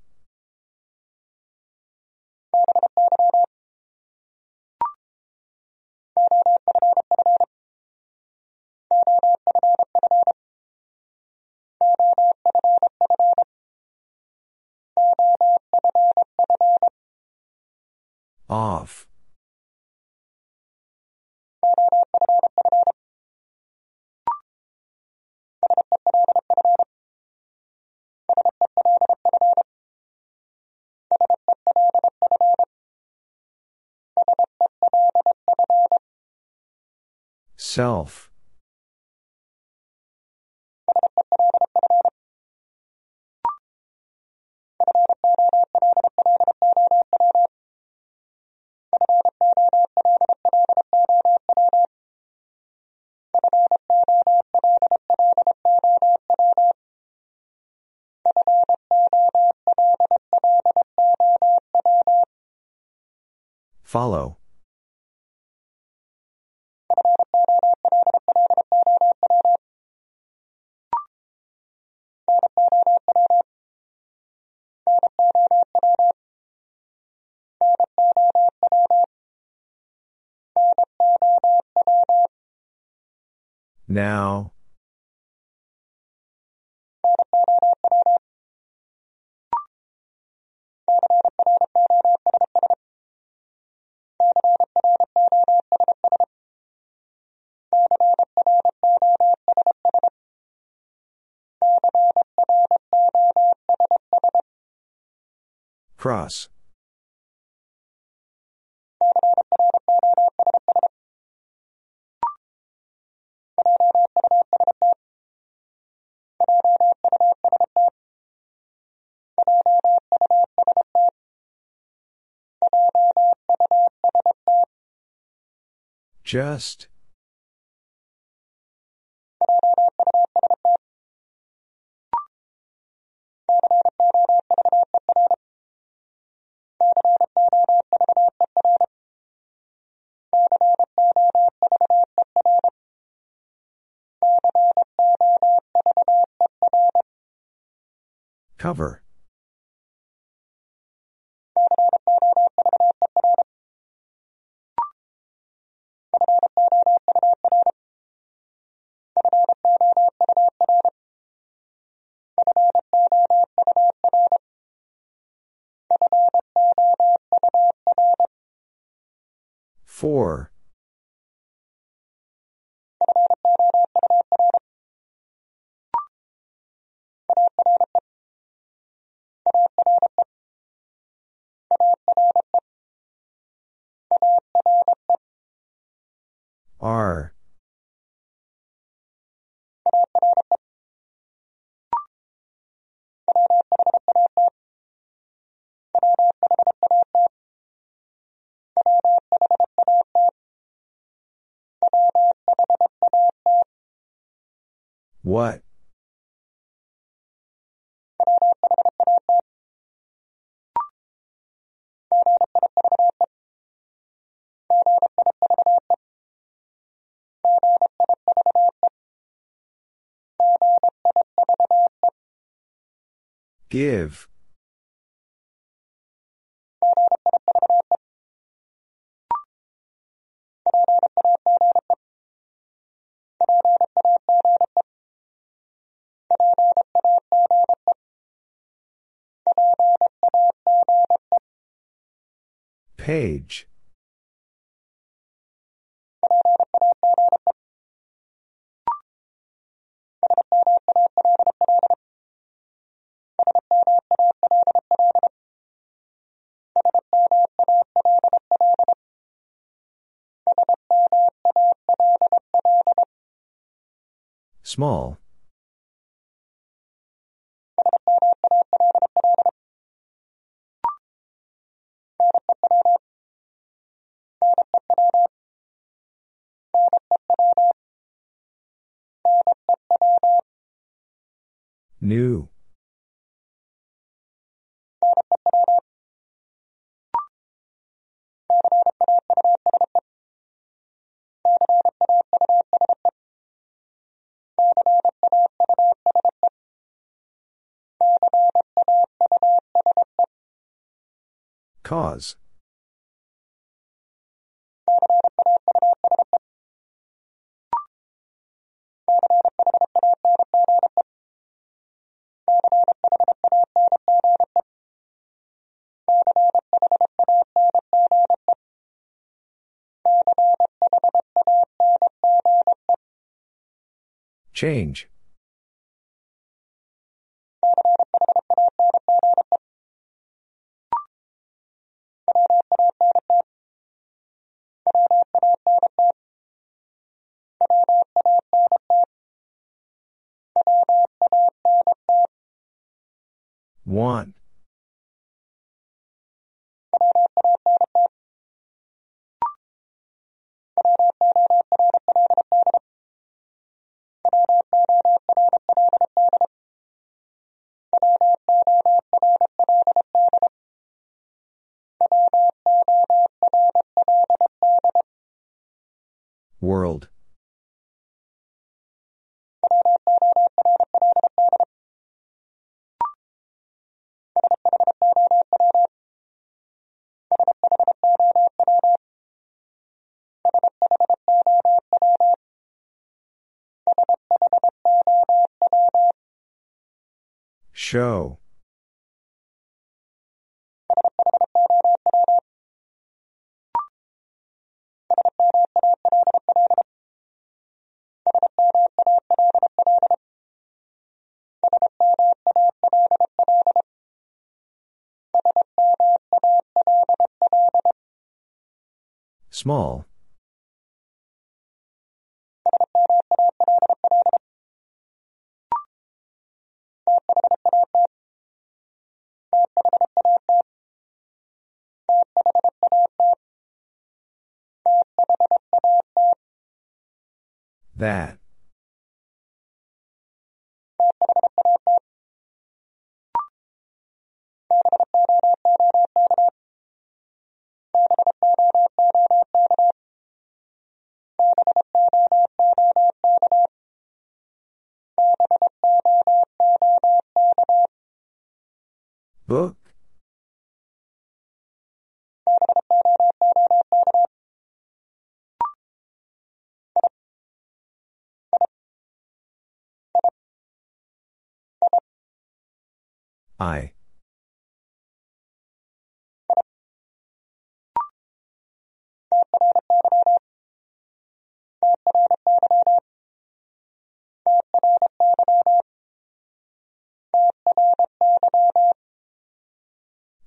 Speaker 1: Off. Self. Follow. Now Cross. Just. Cover. Four. What? Give. Page. Small. New. Cause. Change. Want. World. Show. Small. That. Book. I.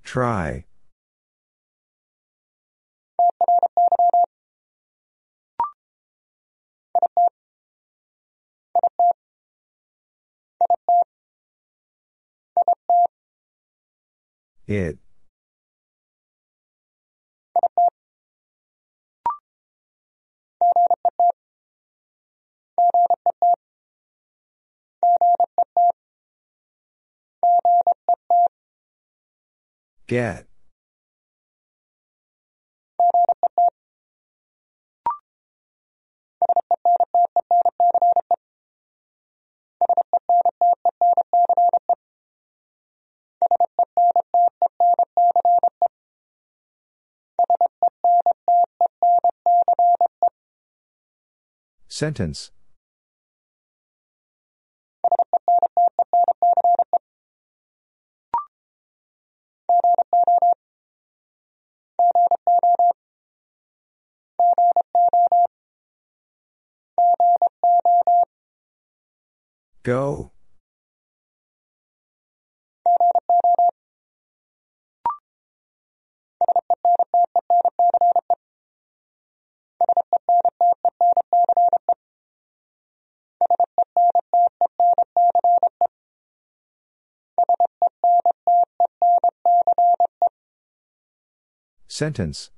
Speaker 1: Try. It. Get. Sentence. Go. Sentence.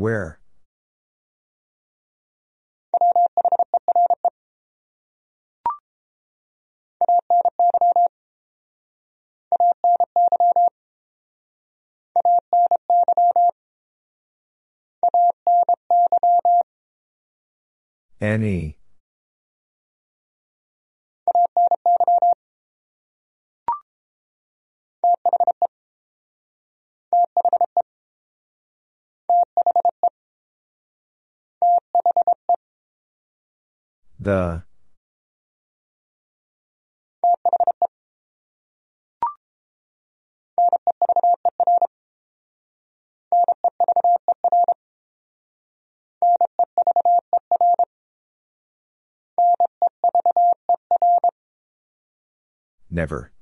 Speaker 1: Where? Any. The. Never.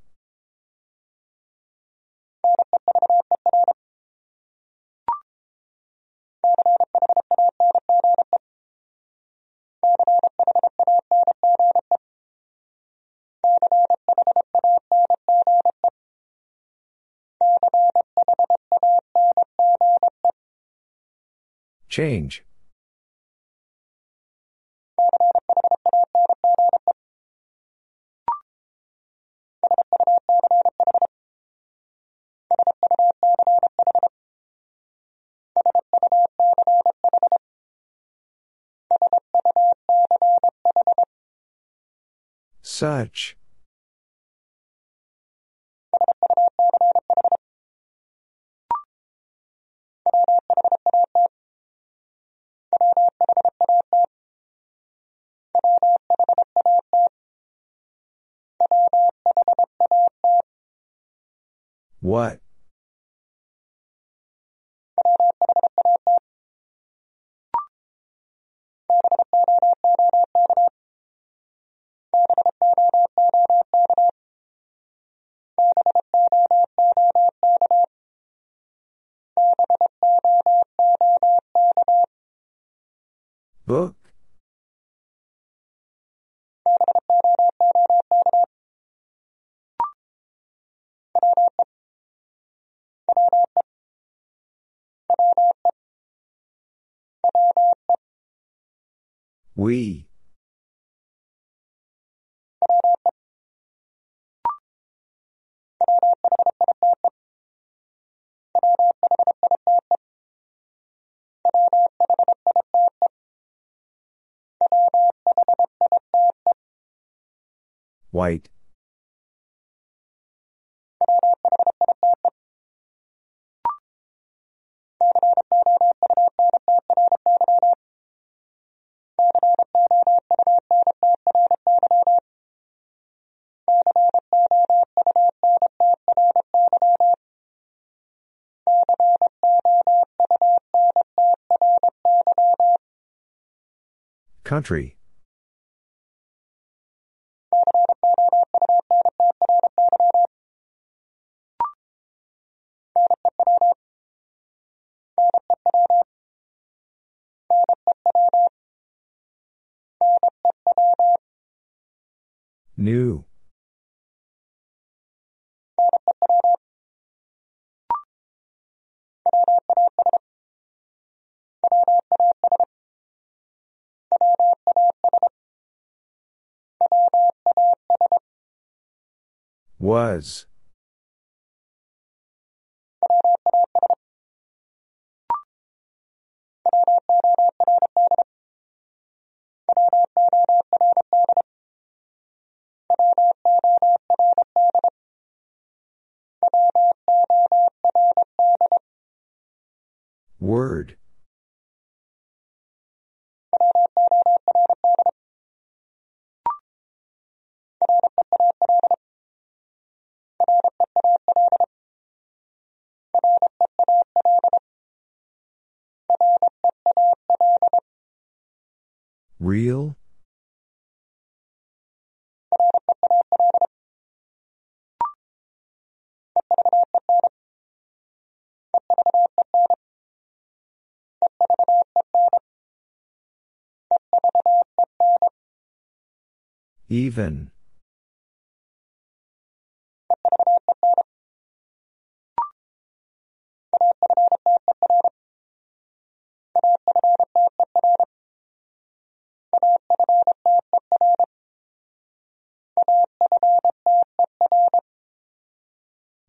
Speaker 1: Change. Such. What? Book? We. White. Country. New. Was. Word. Real? Even.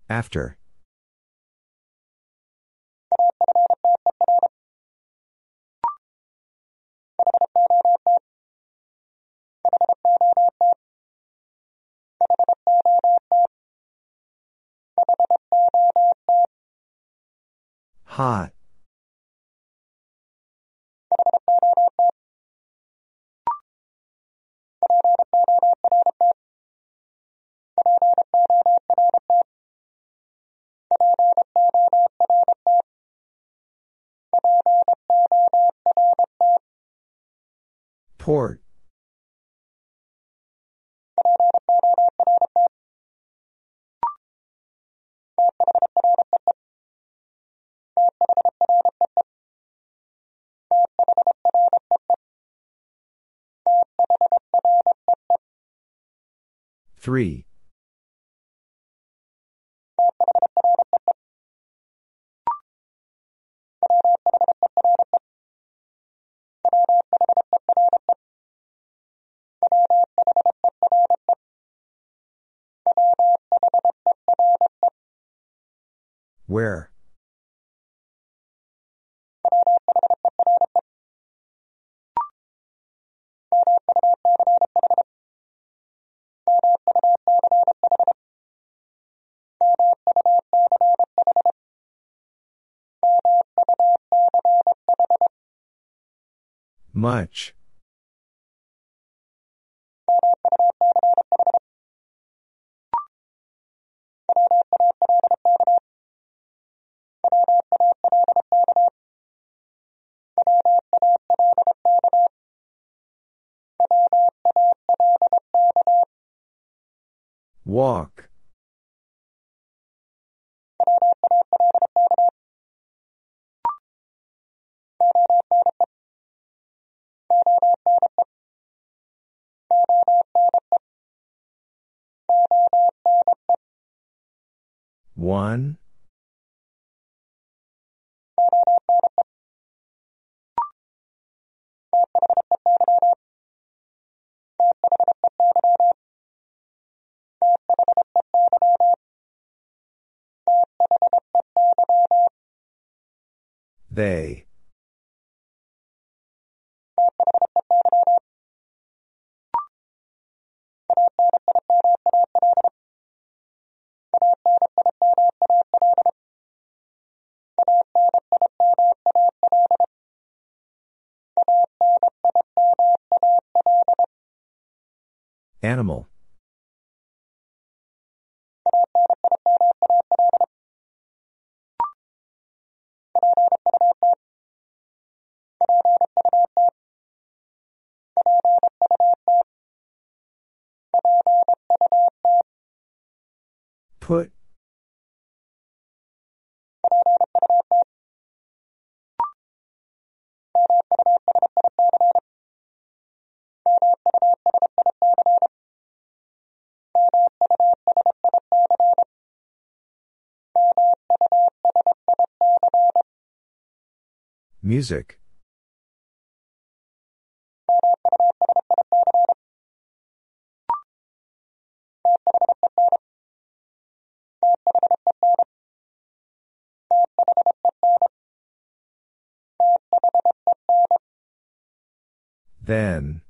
Speaker 1: After. Hot. Port. Three. Where? Much. Walk. One. They. Animal. Put. Music. Then.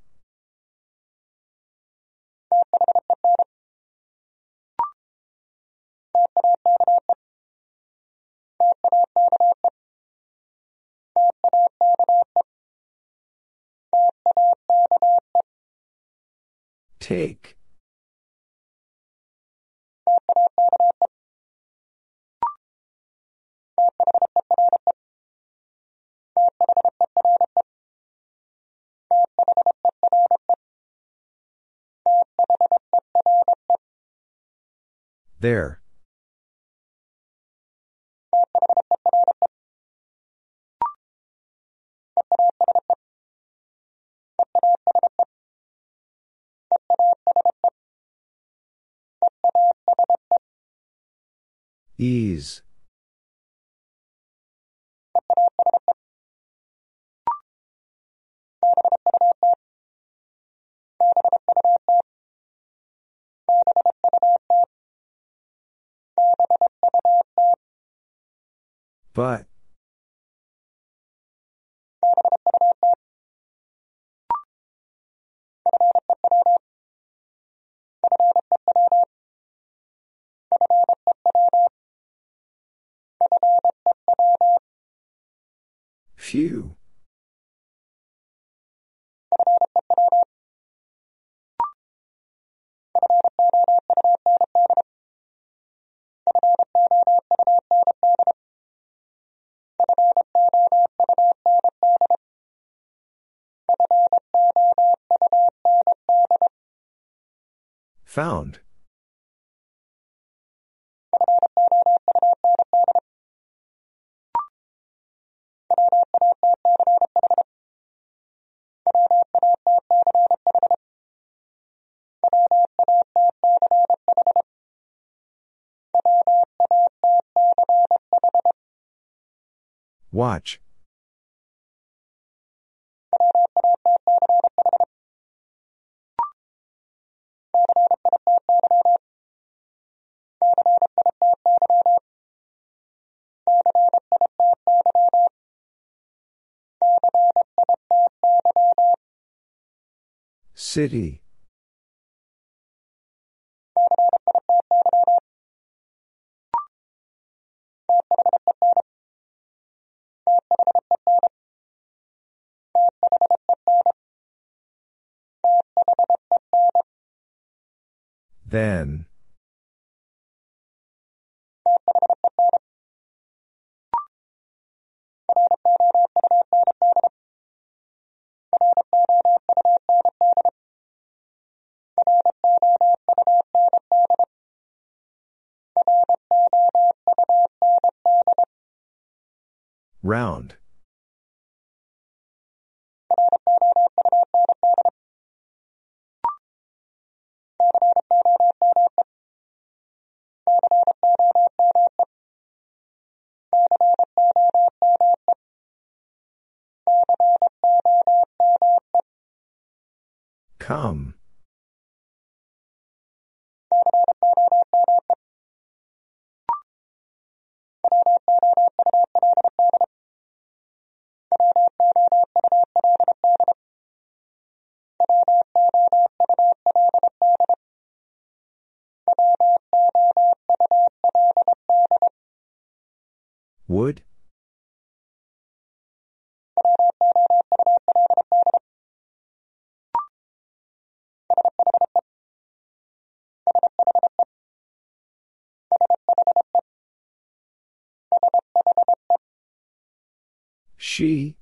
Speaker 1: Take. There. Ease. But. Few. Found. Watch. City. Then. Round. Come. Would? She?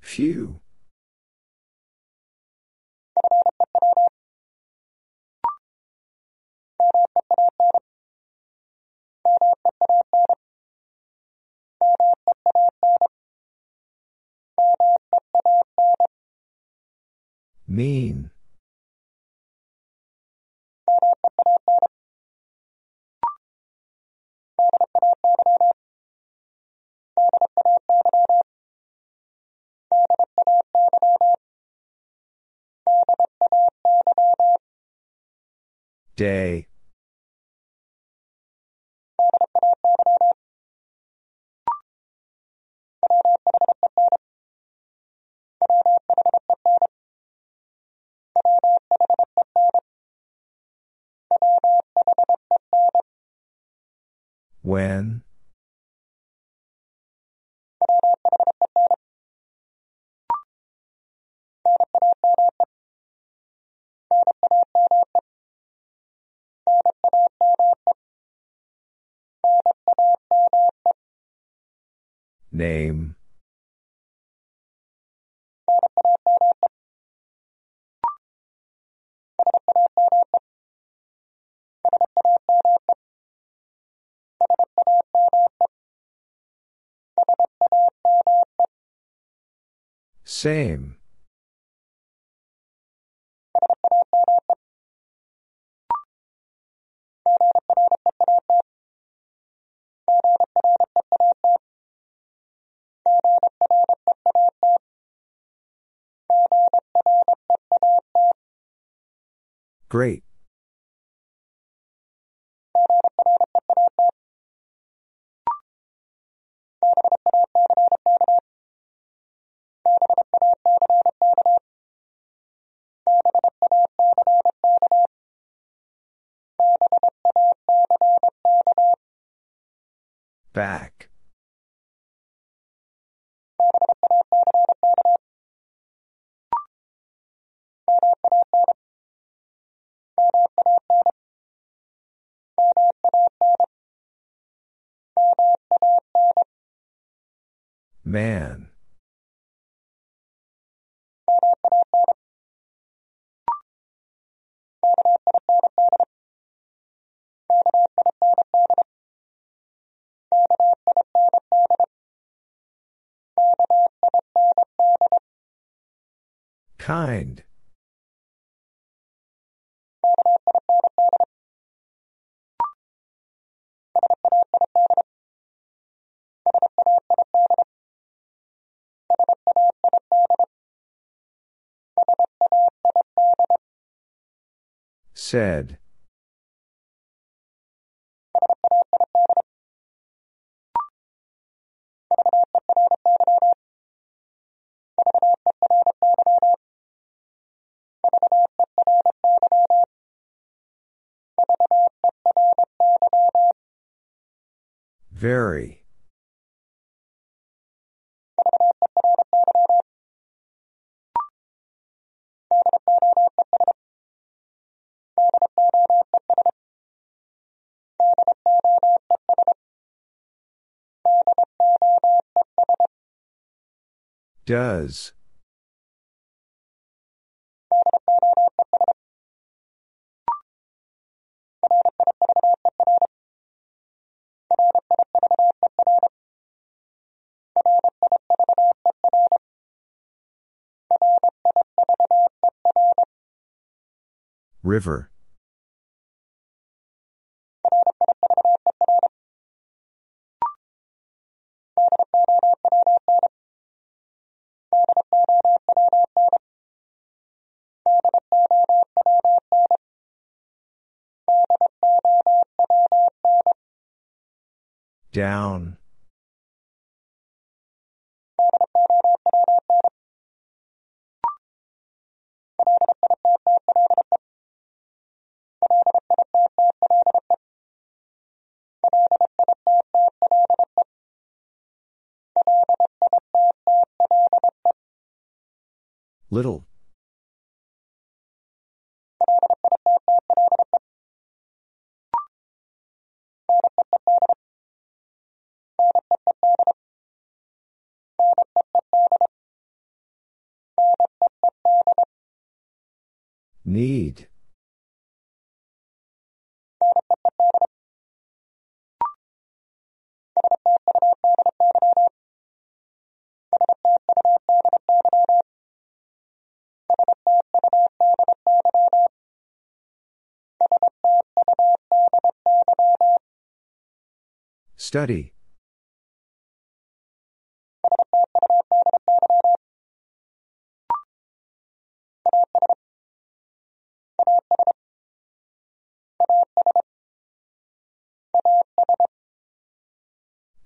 Speaker 1: Few. Mean. Day. When? Name. Same. Great. Back. Man. Kind. Said. Very. Does. River. Down. Little. Study.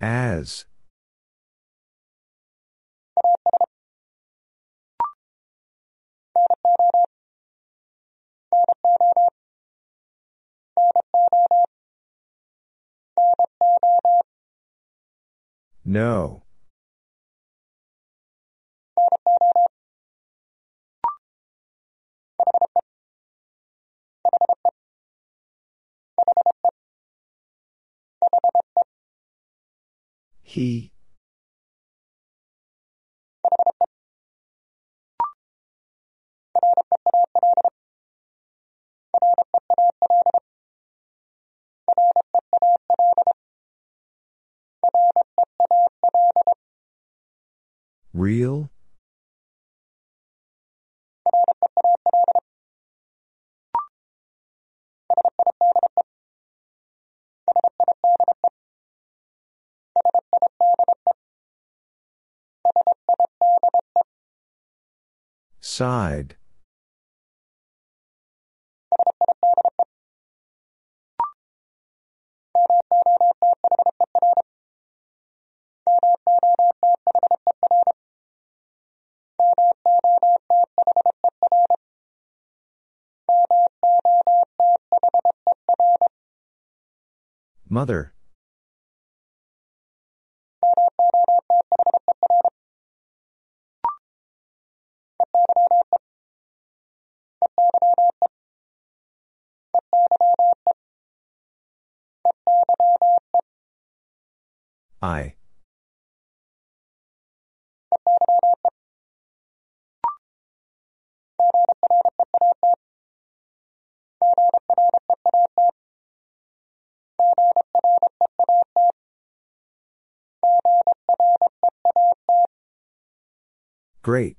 Speaker 1: As. No. He. Real? Side. Mother. I. Great.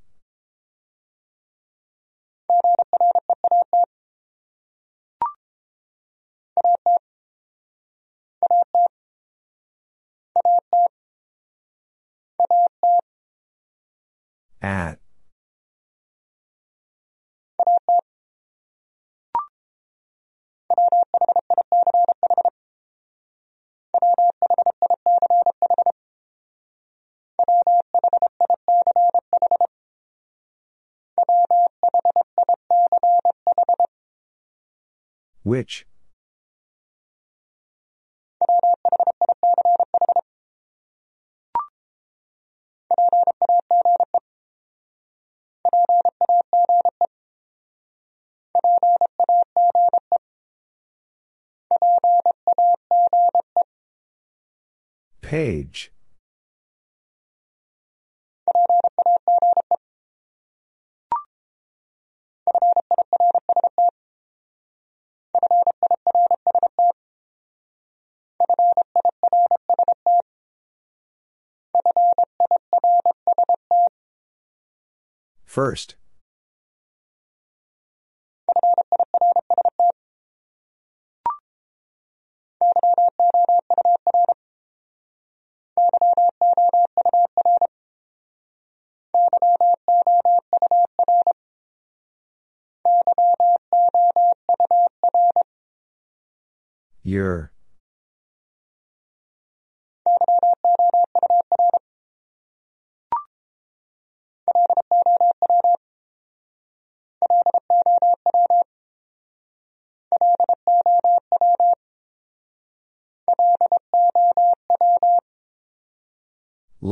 Speaker 1: At. Which? Page. First. Your.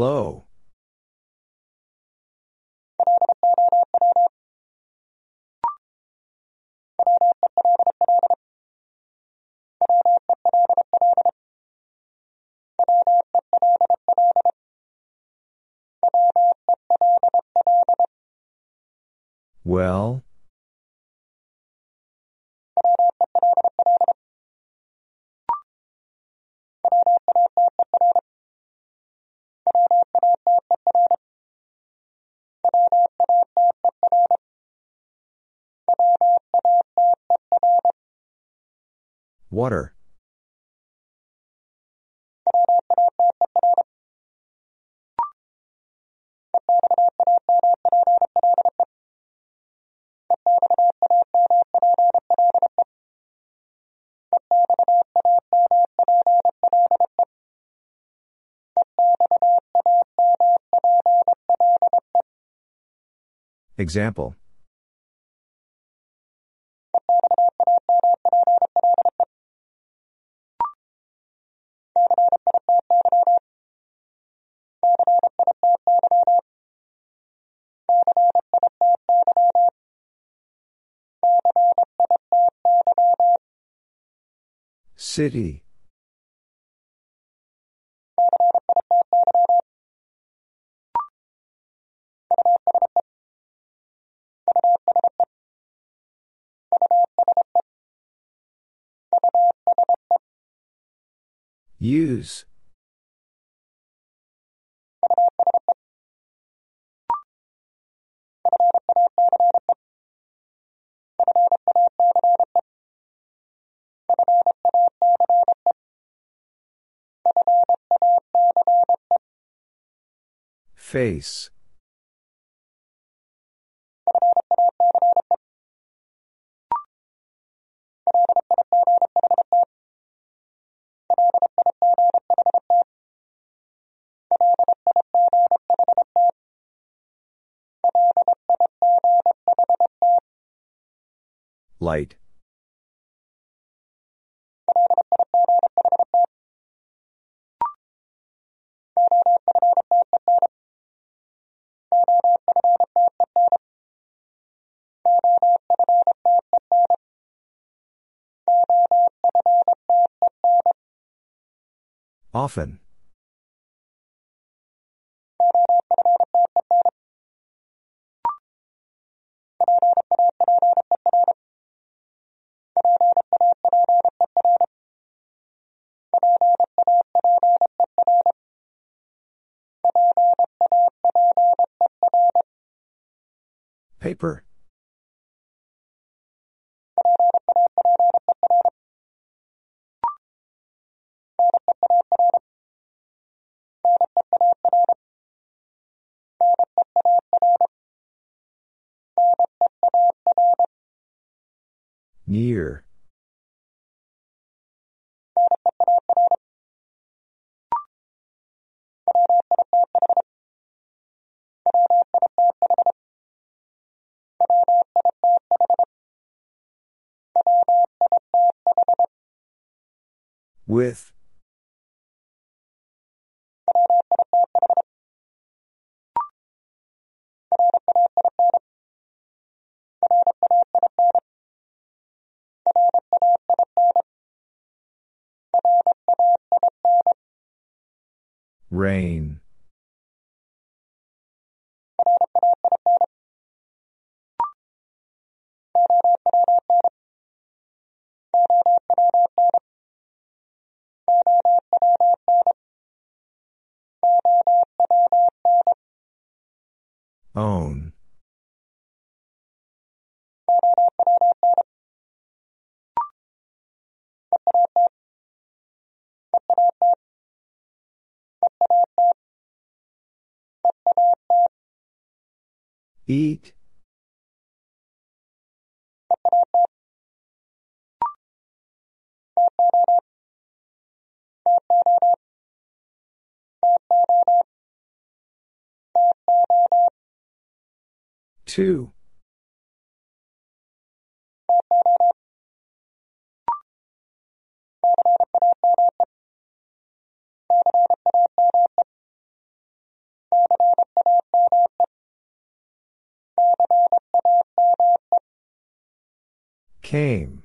Speaker 1: Low. Well? Water. Example. City. Use. Face. Light. Often. Paper. Near. With. Rain. Own. Eat. Two. Came.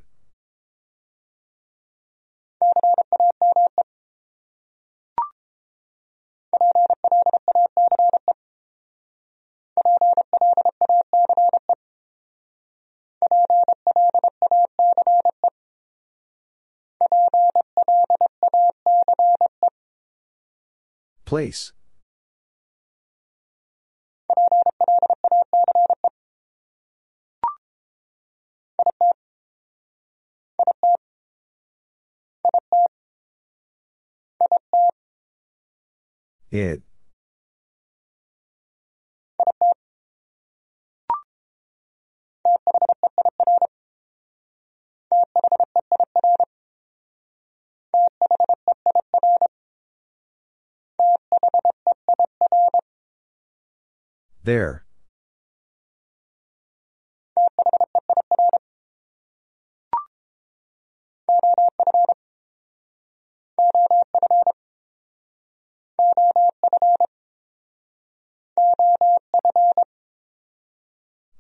Speaker 1: Place. It. There.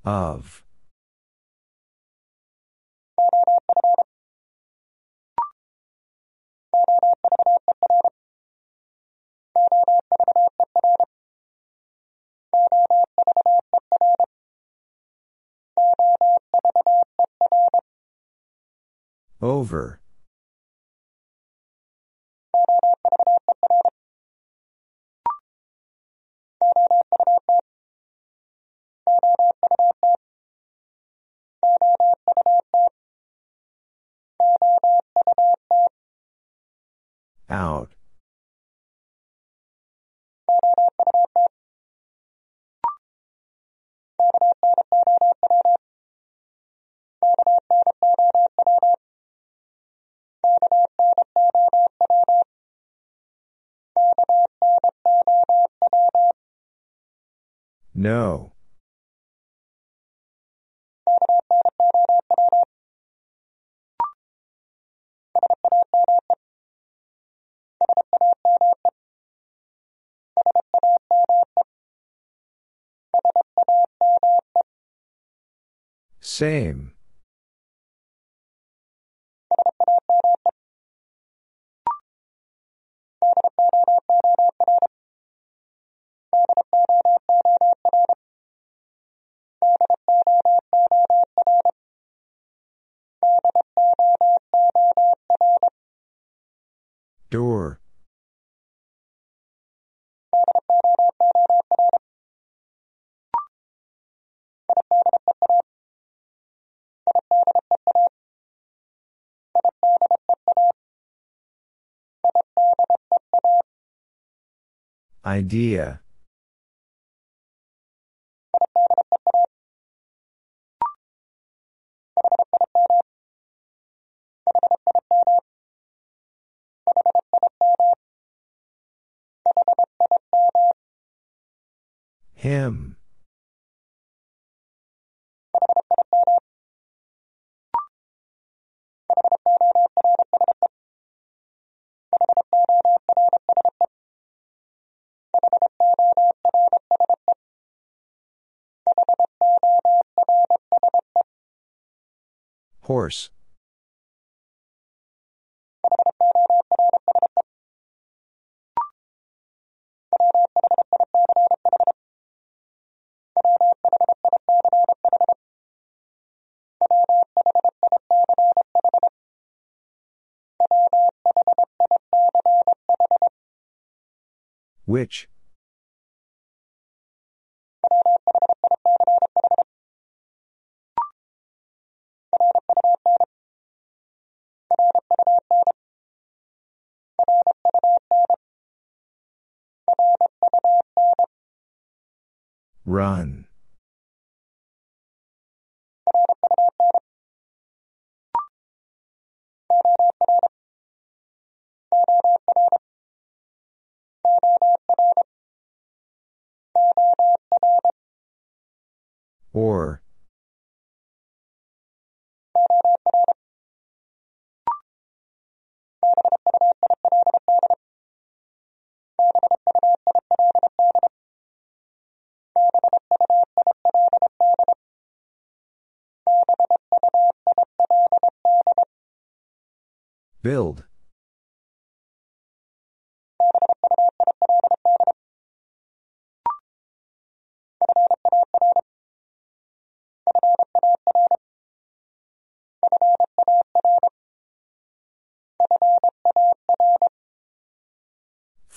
Speaker 1: Of. Over. Out. No. Same. Door. Idea. Him. Horse. Which? Run. Or. Build.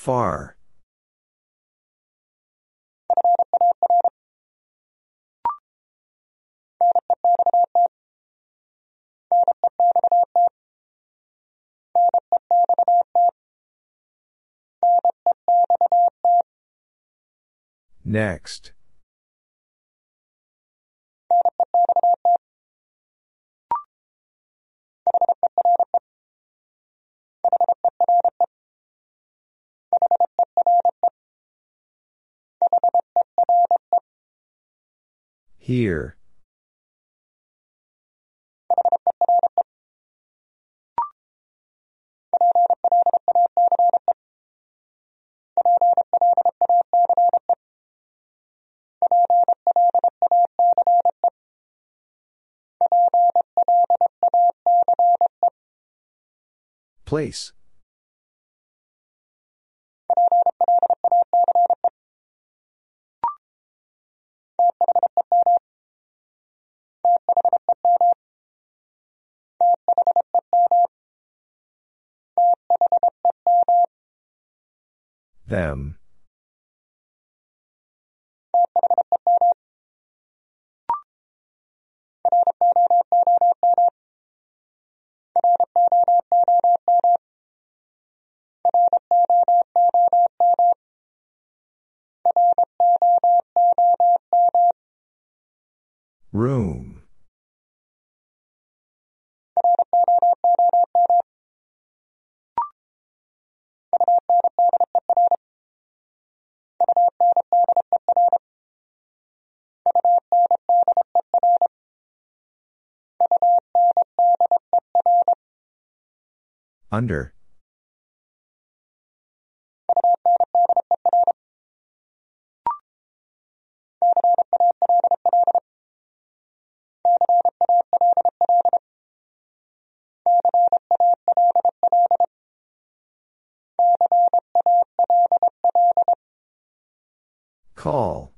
Speaker 1: Far. Next. Here. Place. Them. Room. Under. Call.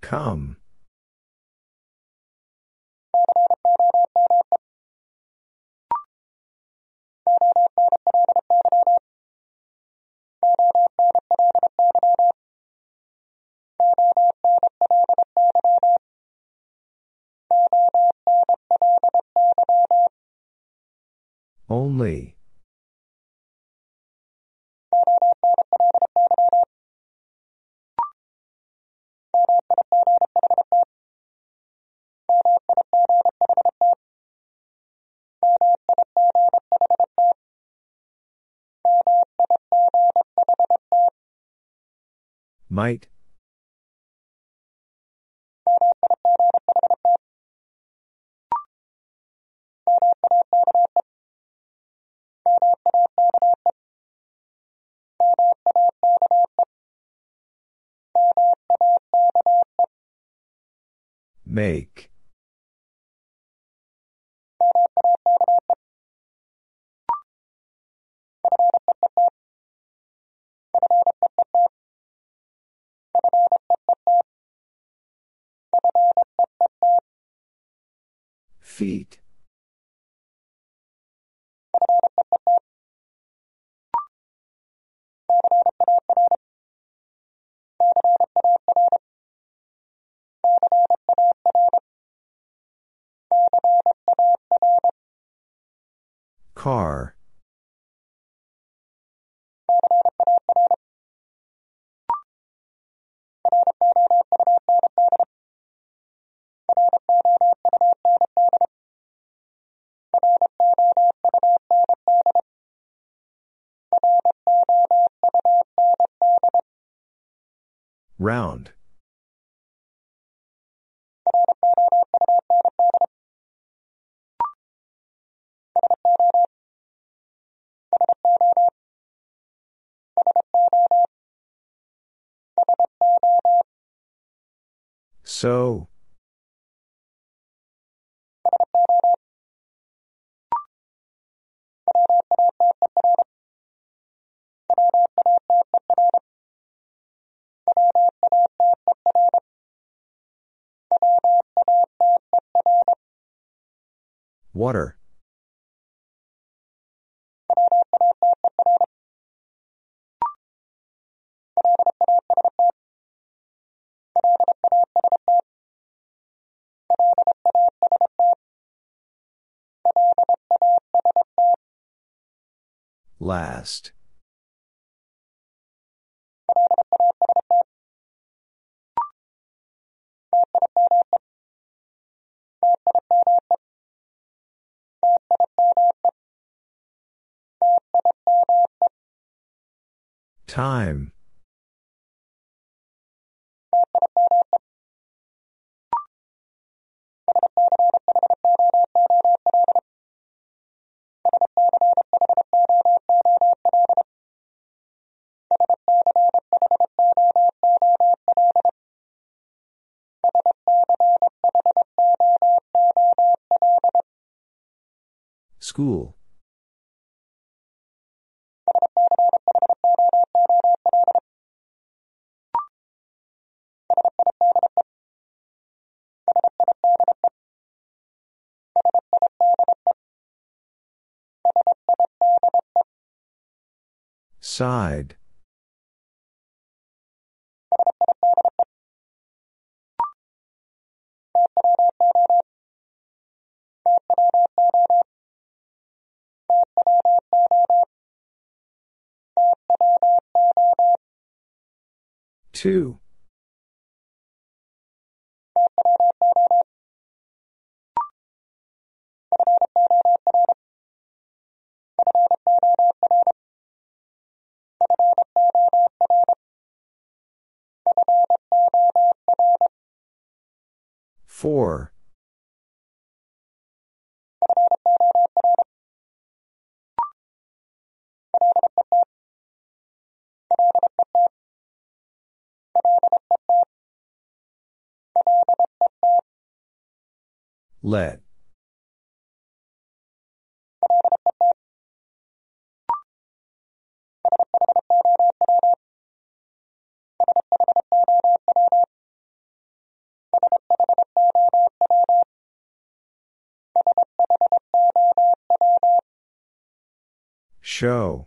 Speaker 1: Come. Only. Might. Make. Feet. Car. Round. So. Water. Last. Time. School. Side. Two. Four. Let. Show.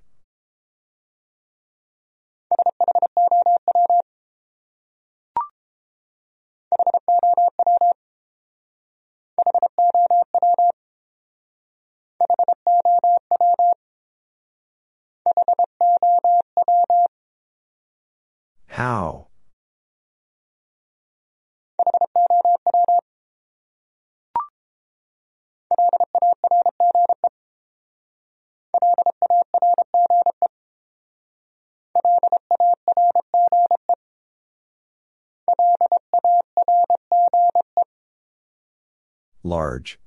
Speaker 1: How? Large.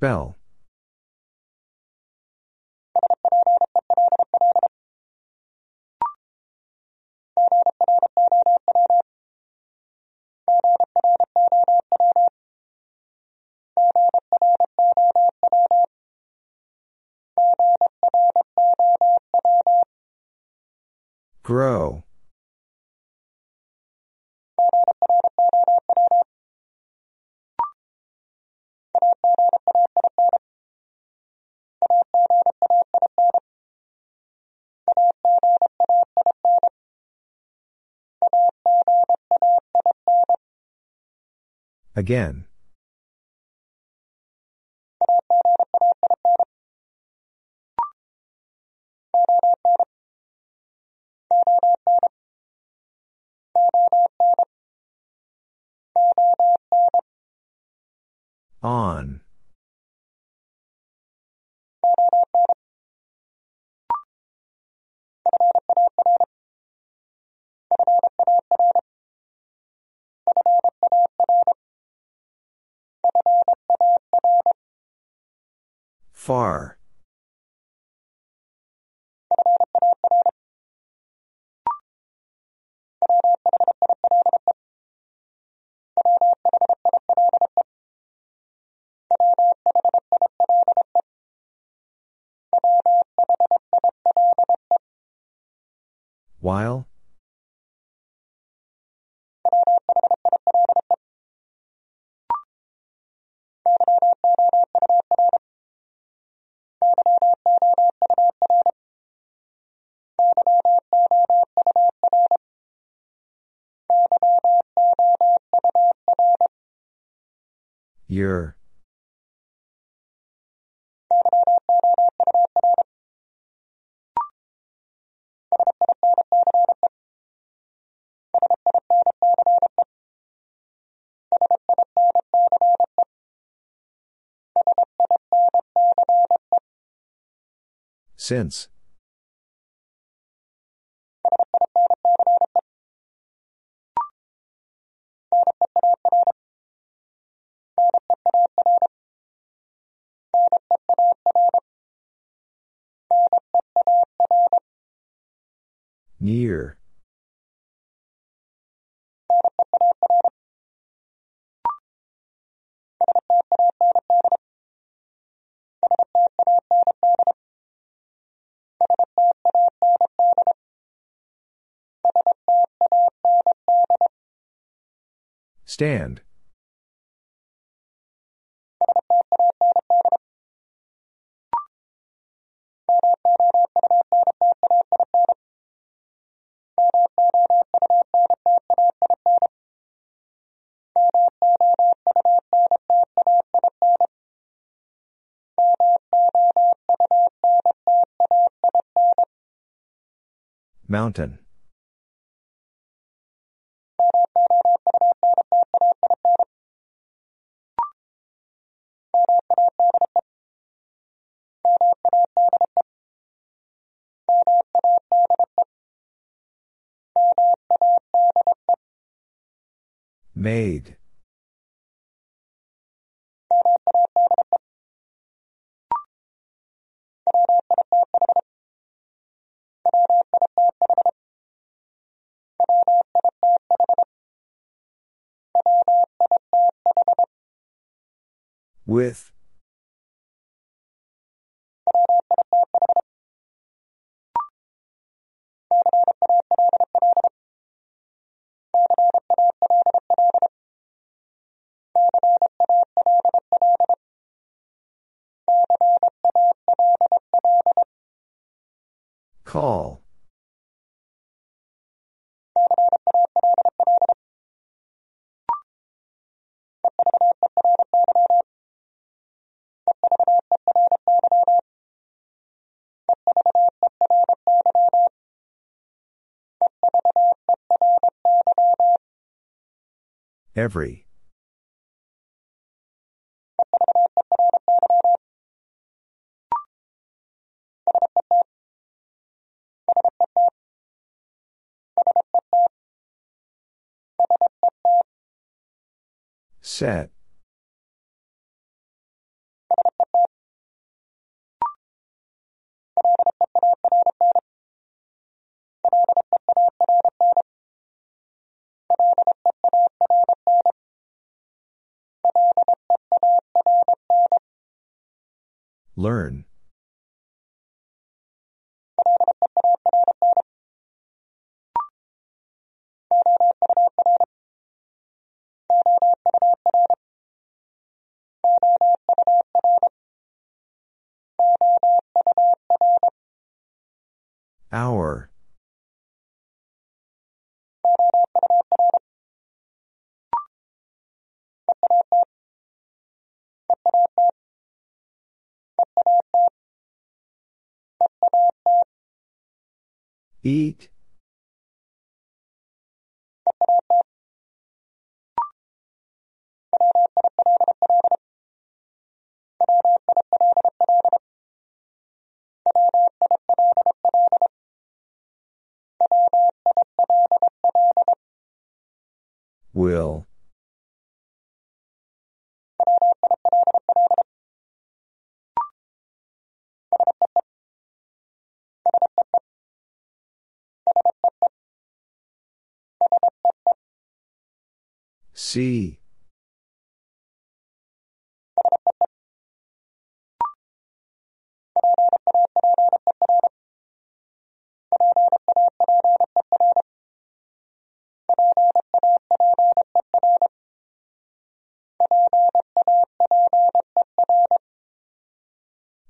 Speaker 1: Spell. Grow. Again. On. Far. While? Your. Since. Near. Stand. Mountain. Made. With. Call. Every. Set. Learn. Hour. Eat. Will. See.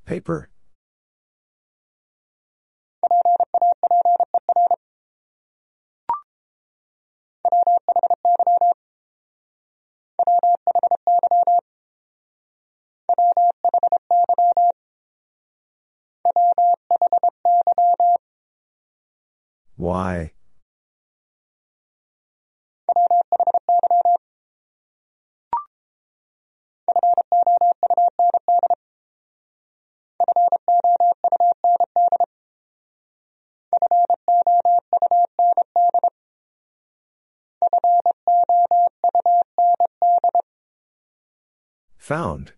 Speaker 1: Paper. Why? Found.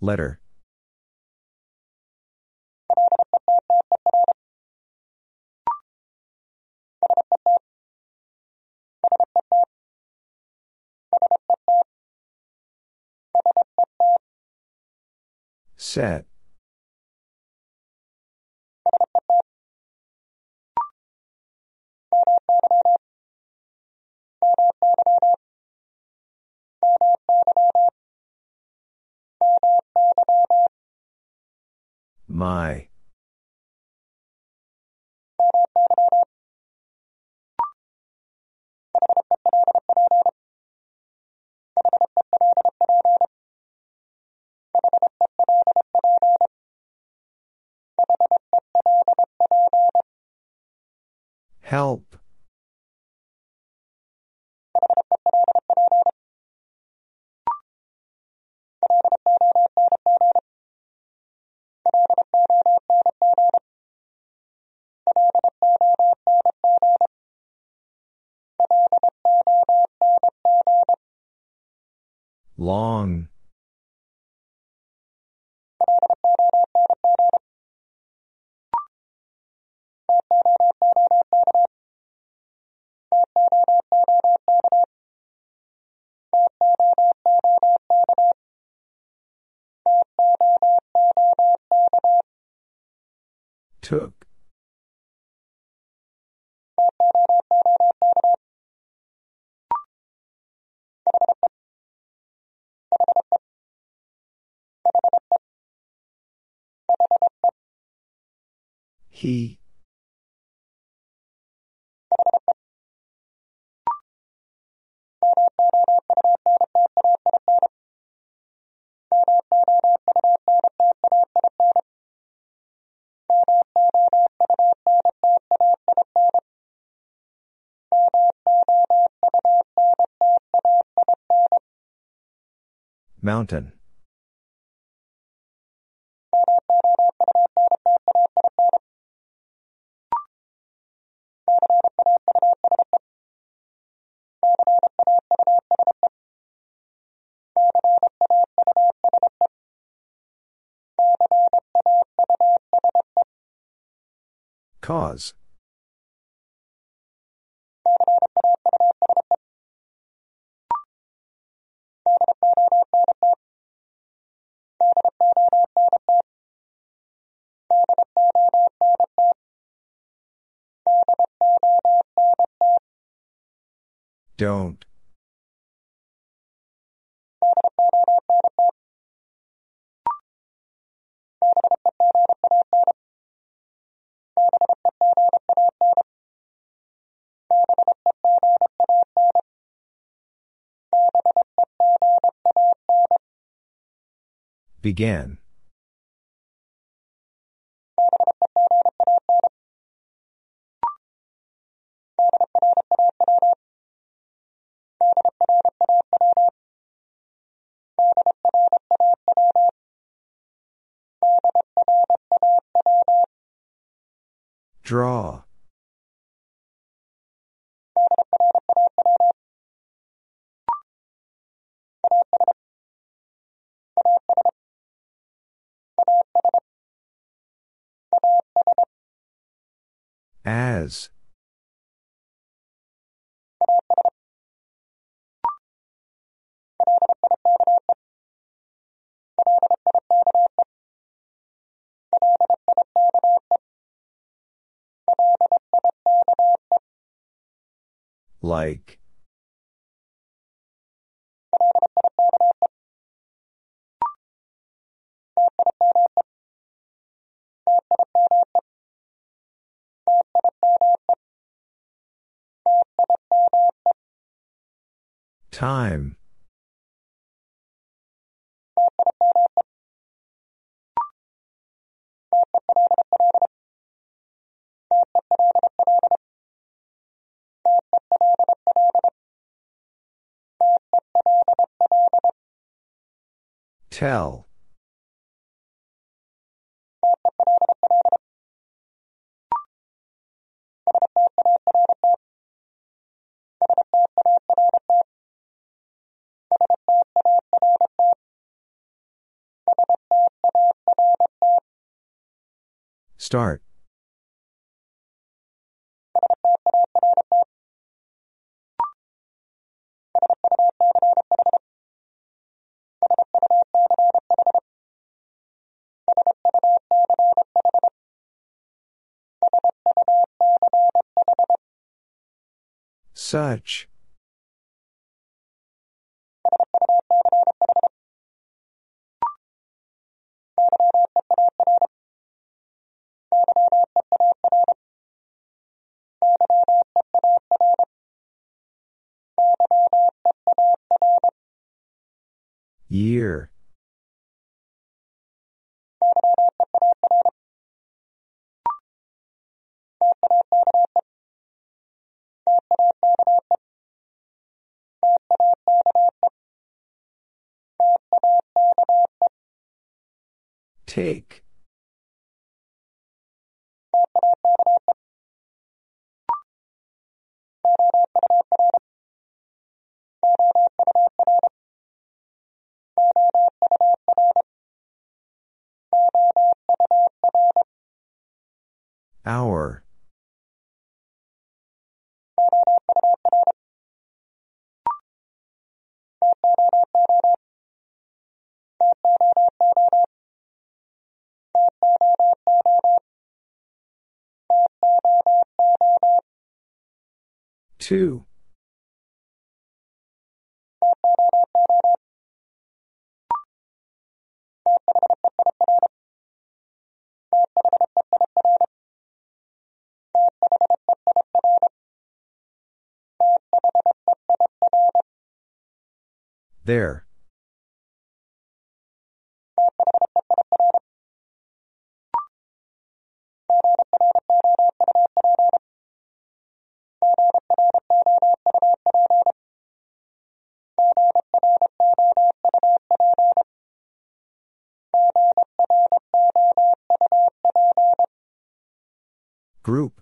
Speaker 1: Letter. Set. My. Help. Long. Took. He. Mountain. Cause. Don't. Began. Draw. As. Like. Time. Tell. Start. Such. Year. Take. Hour. Two. There. Group.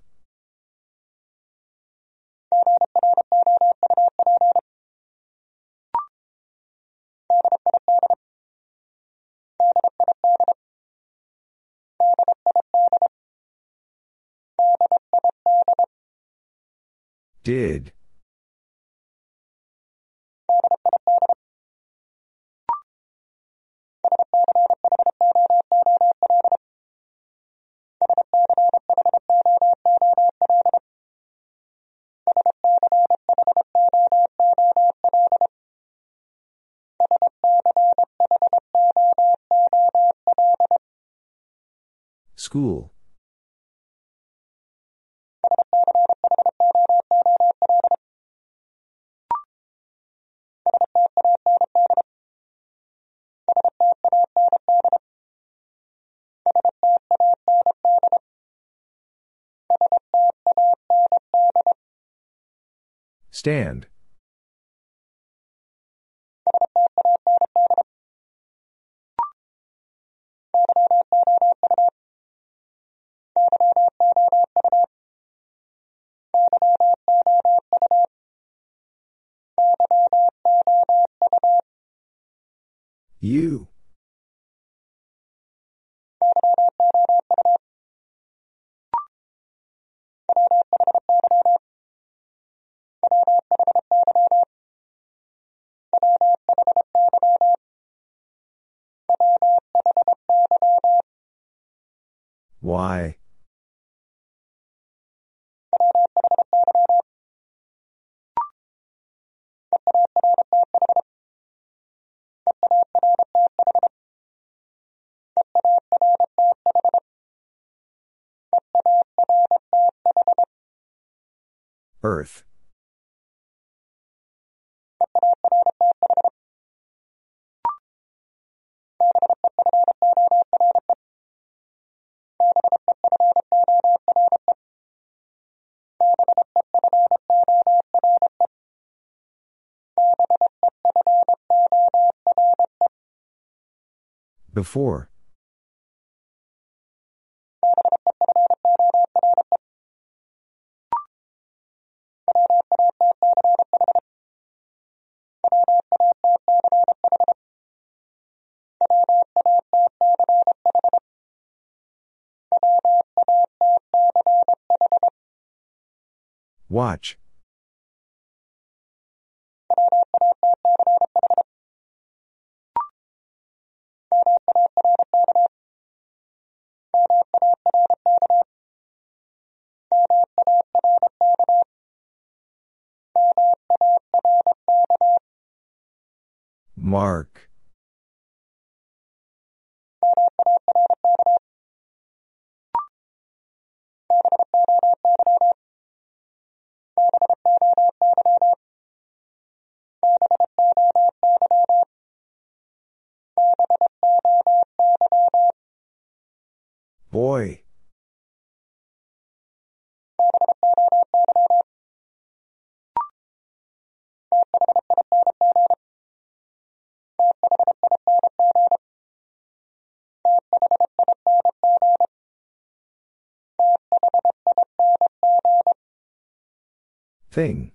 Speaker 1: Did. School. Stand. You. Why? Earth. Before. Watch. Mark. Thing.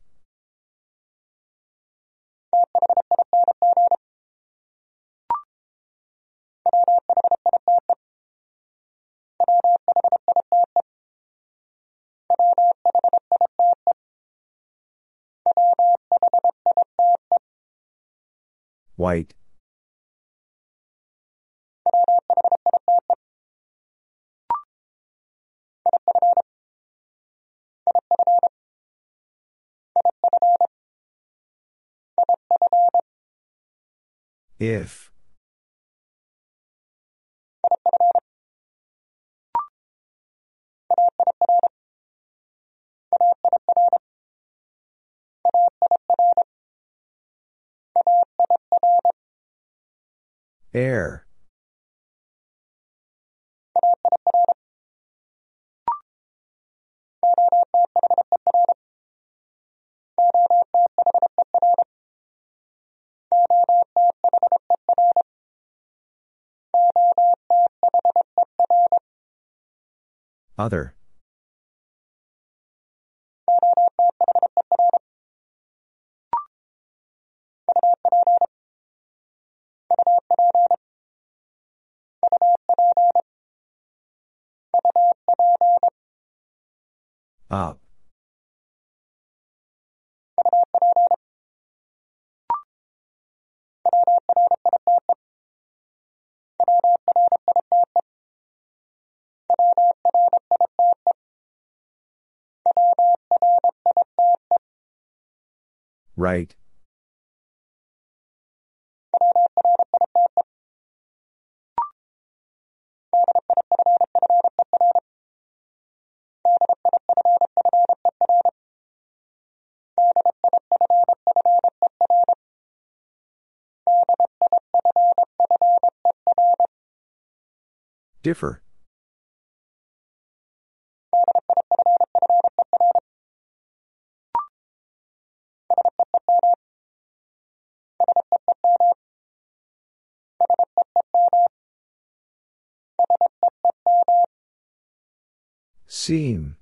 Speaker 1: White. If. Air. Other. Up. Right. Differ. Seem.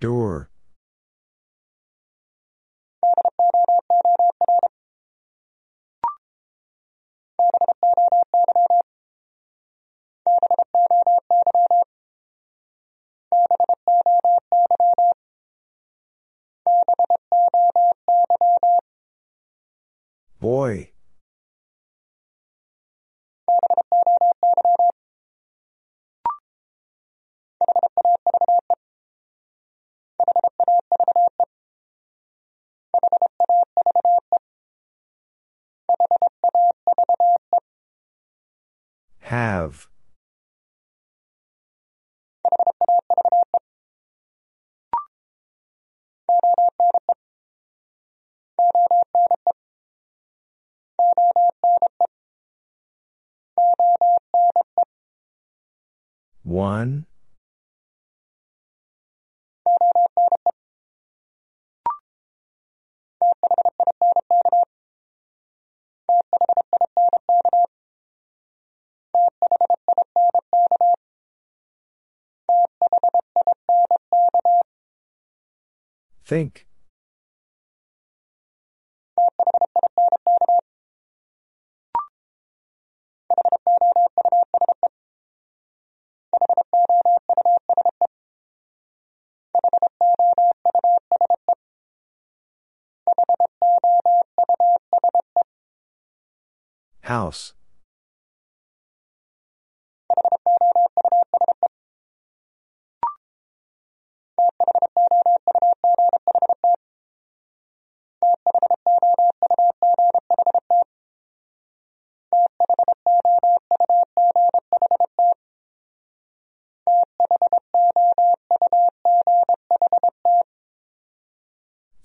Speaker 1: Door. Have. One. Think. House.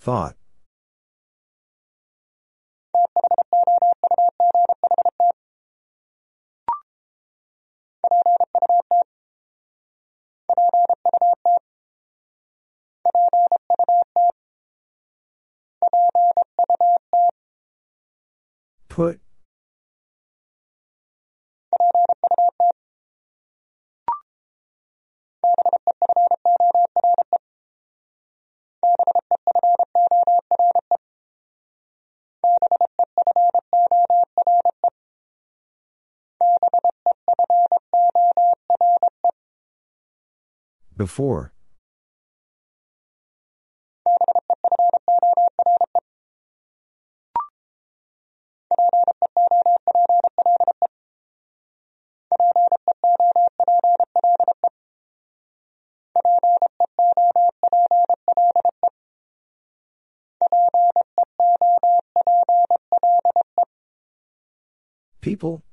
Speaker 1: Thought. Put. Before. People?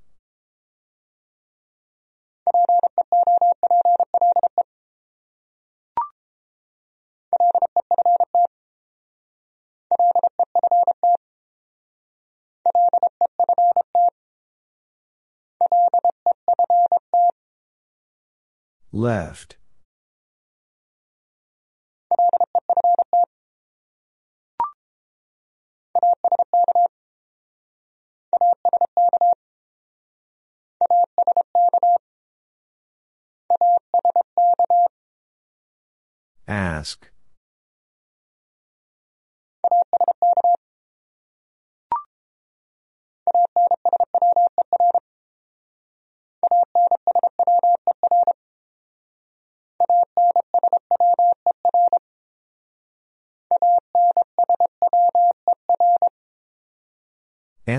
Speaker 1: Left. Ask.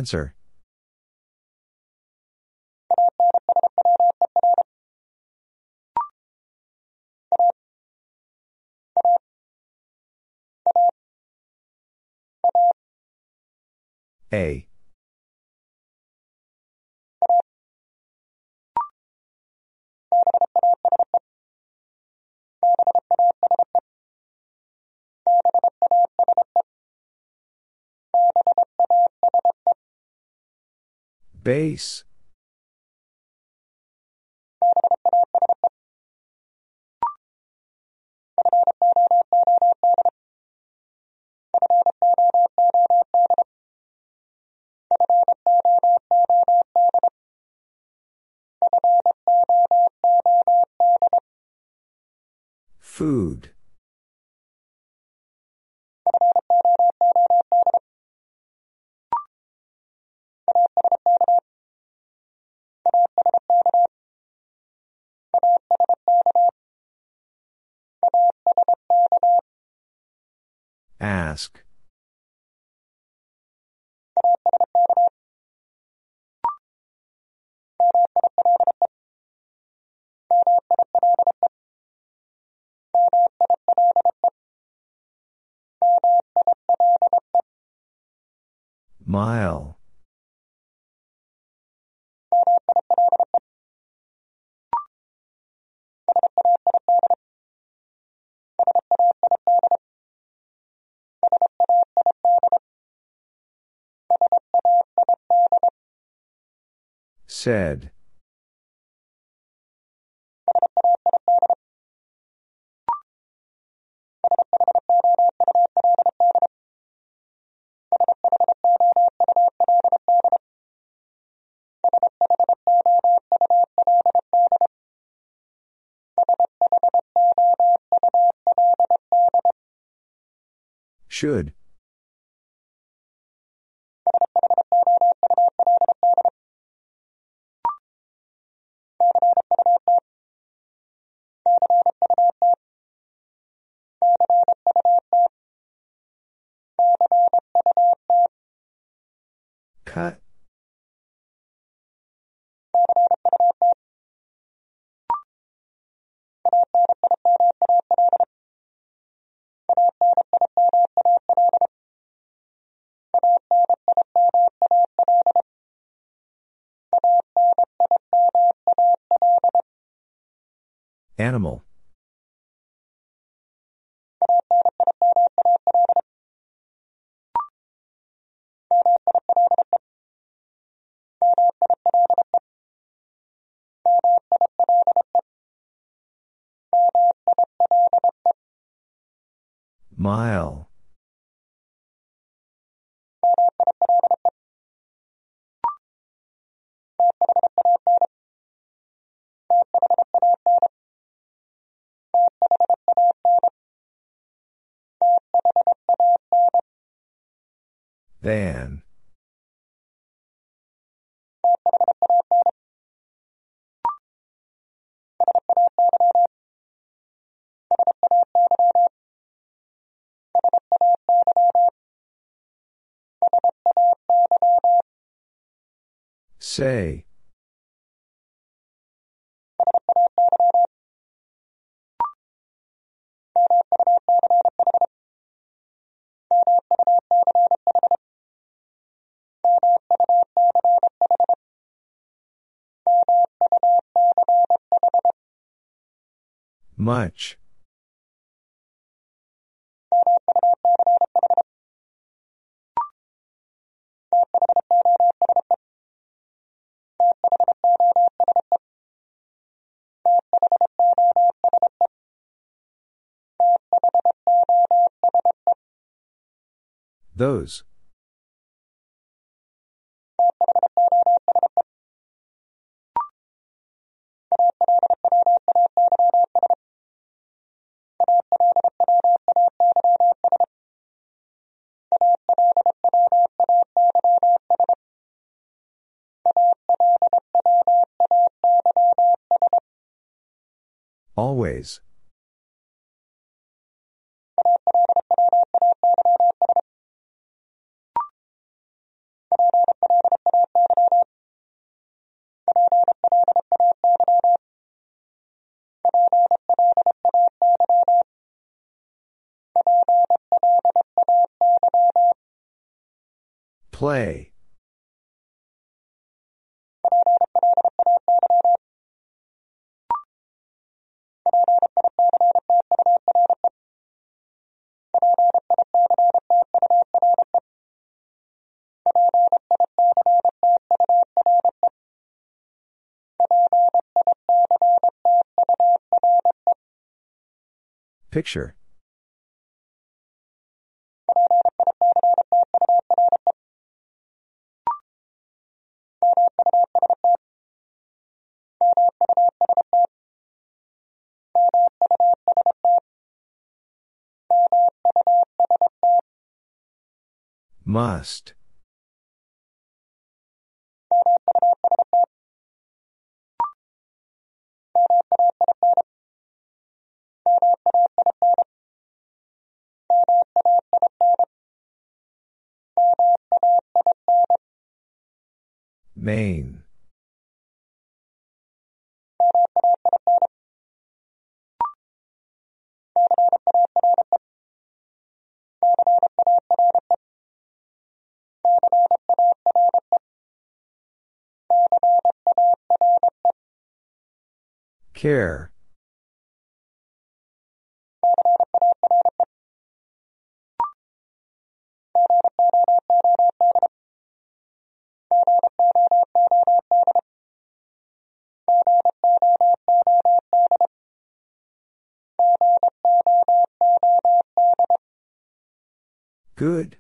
Speaker 1: Answer. A. Base. Food. Ask. Mile. Said. Should. Cut. Animal. Mile. Van. Say. Much. Those. Always. Play. Picture Must. Main. Care. Good.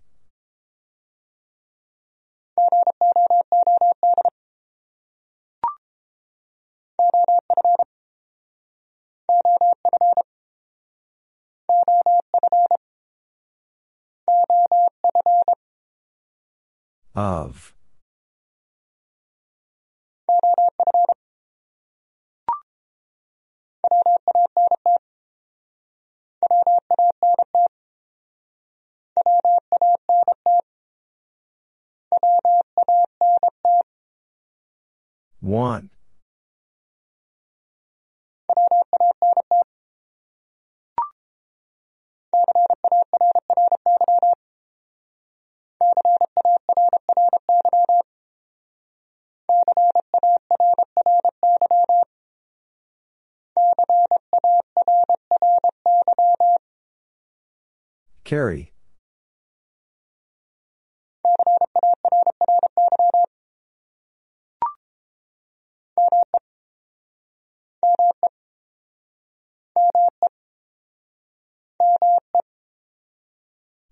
Speaker 1: Of. Want. Carry.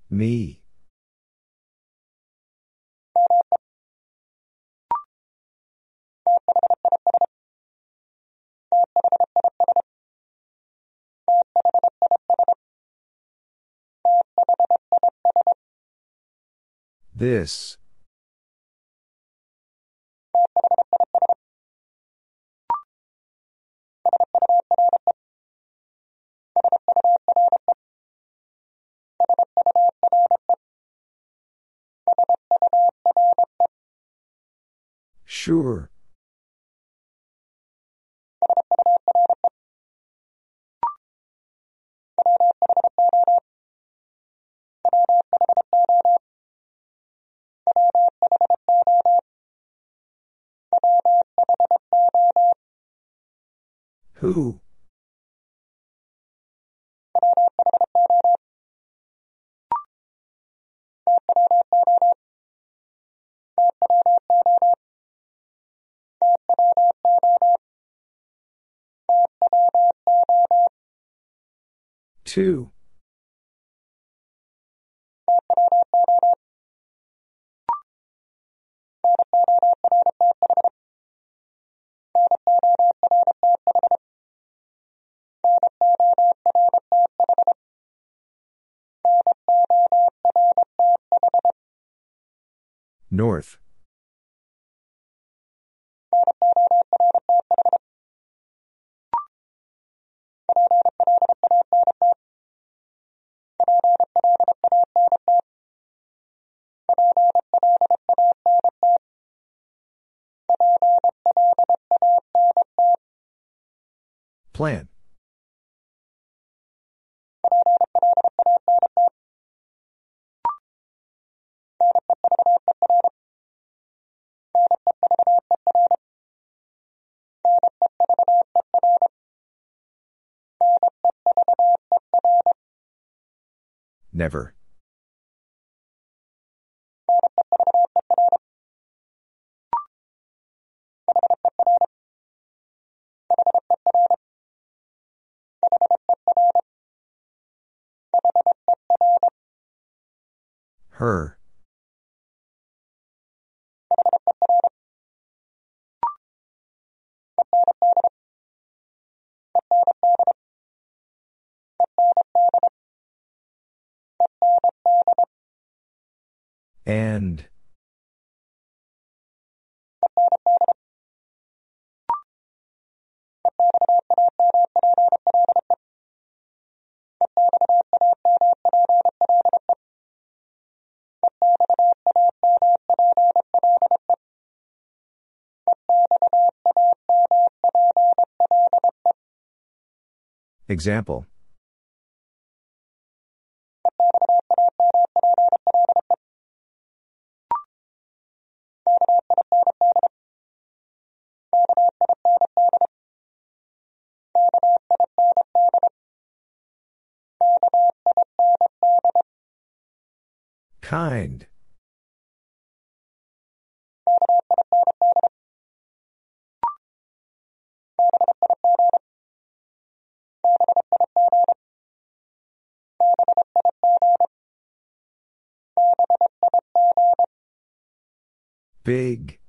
Speaker 1: Me. This. Sure. Who? Two. North. Plant. Never. Her. And. Example. Kind. Big.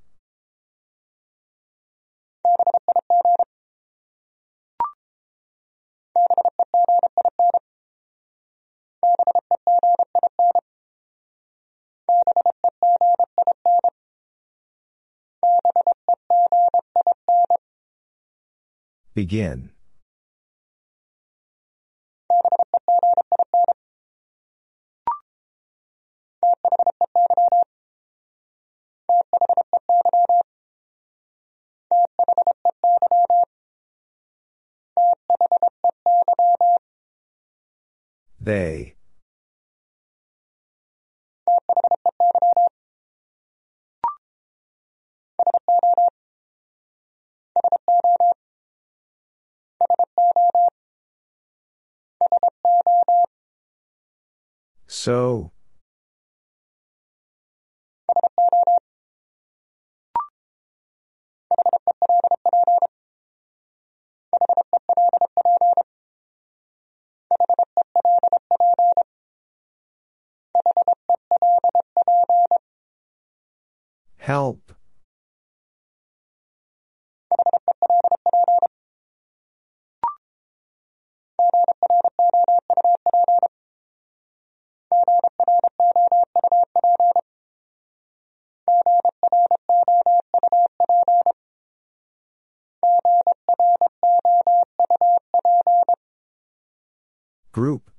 Speaker 1: Begin. They. So. Help. Group.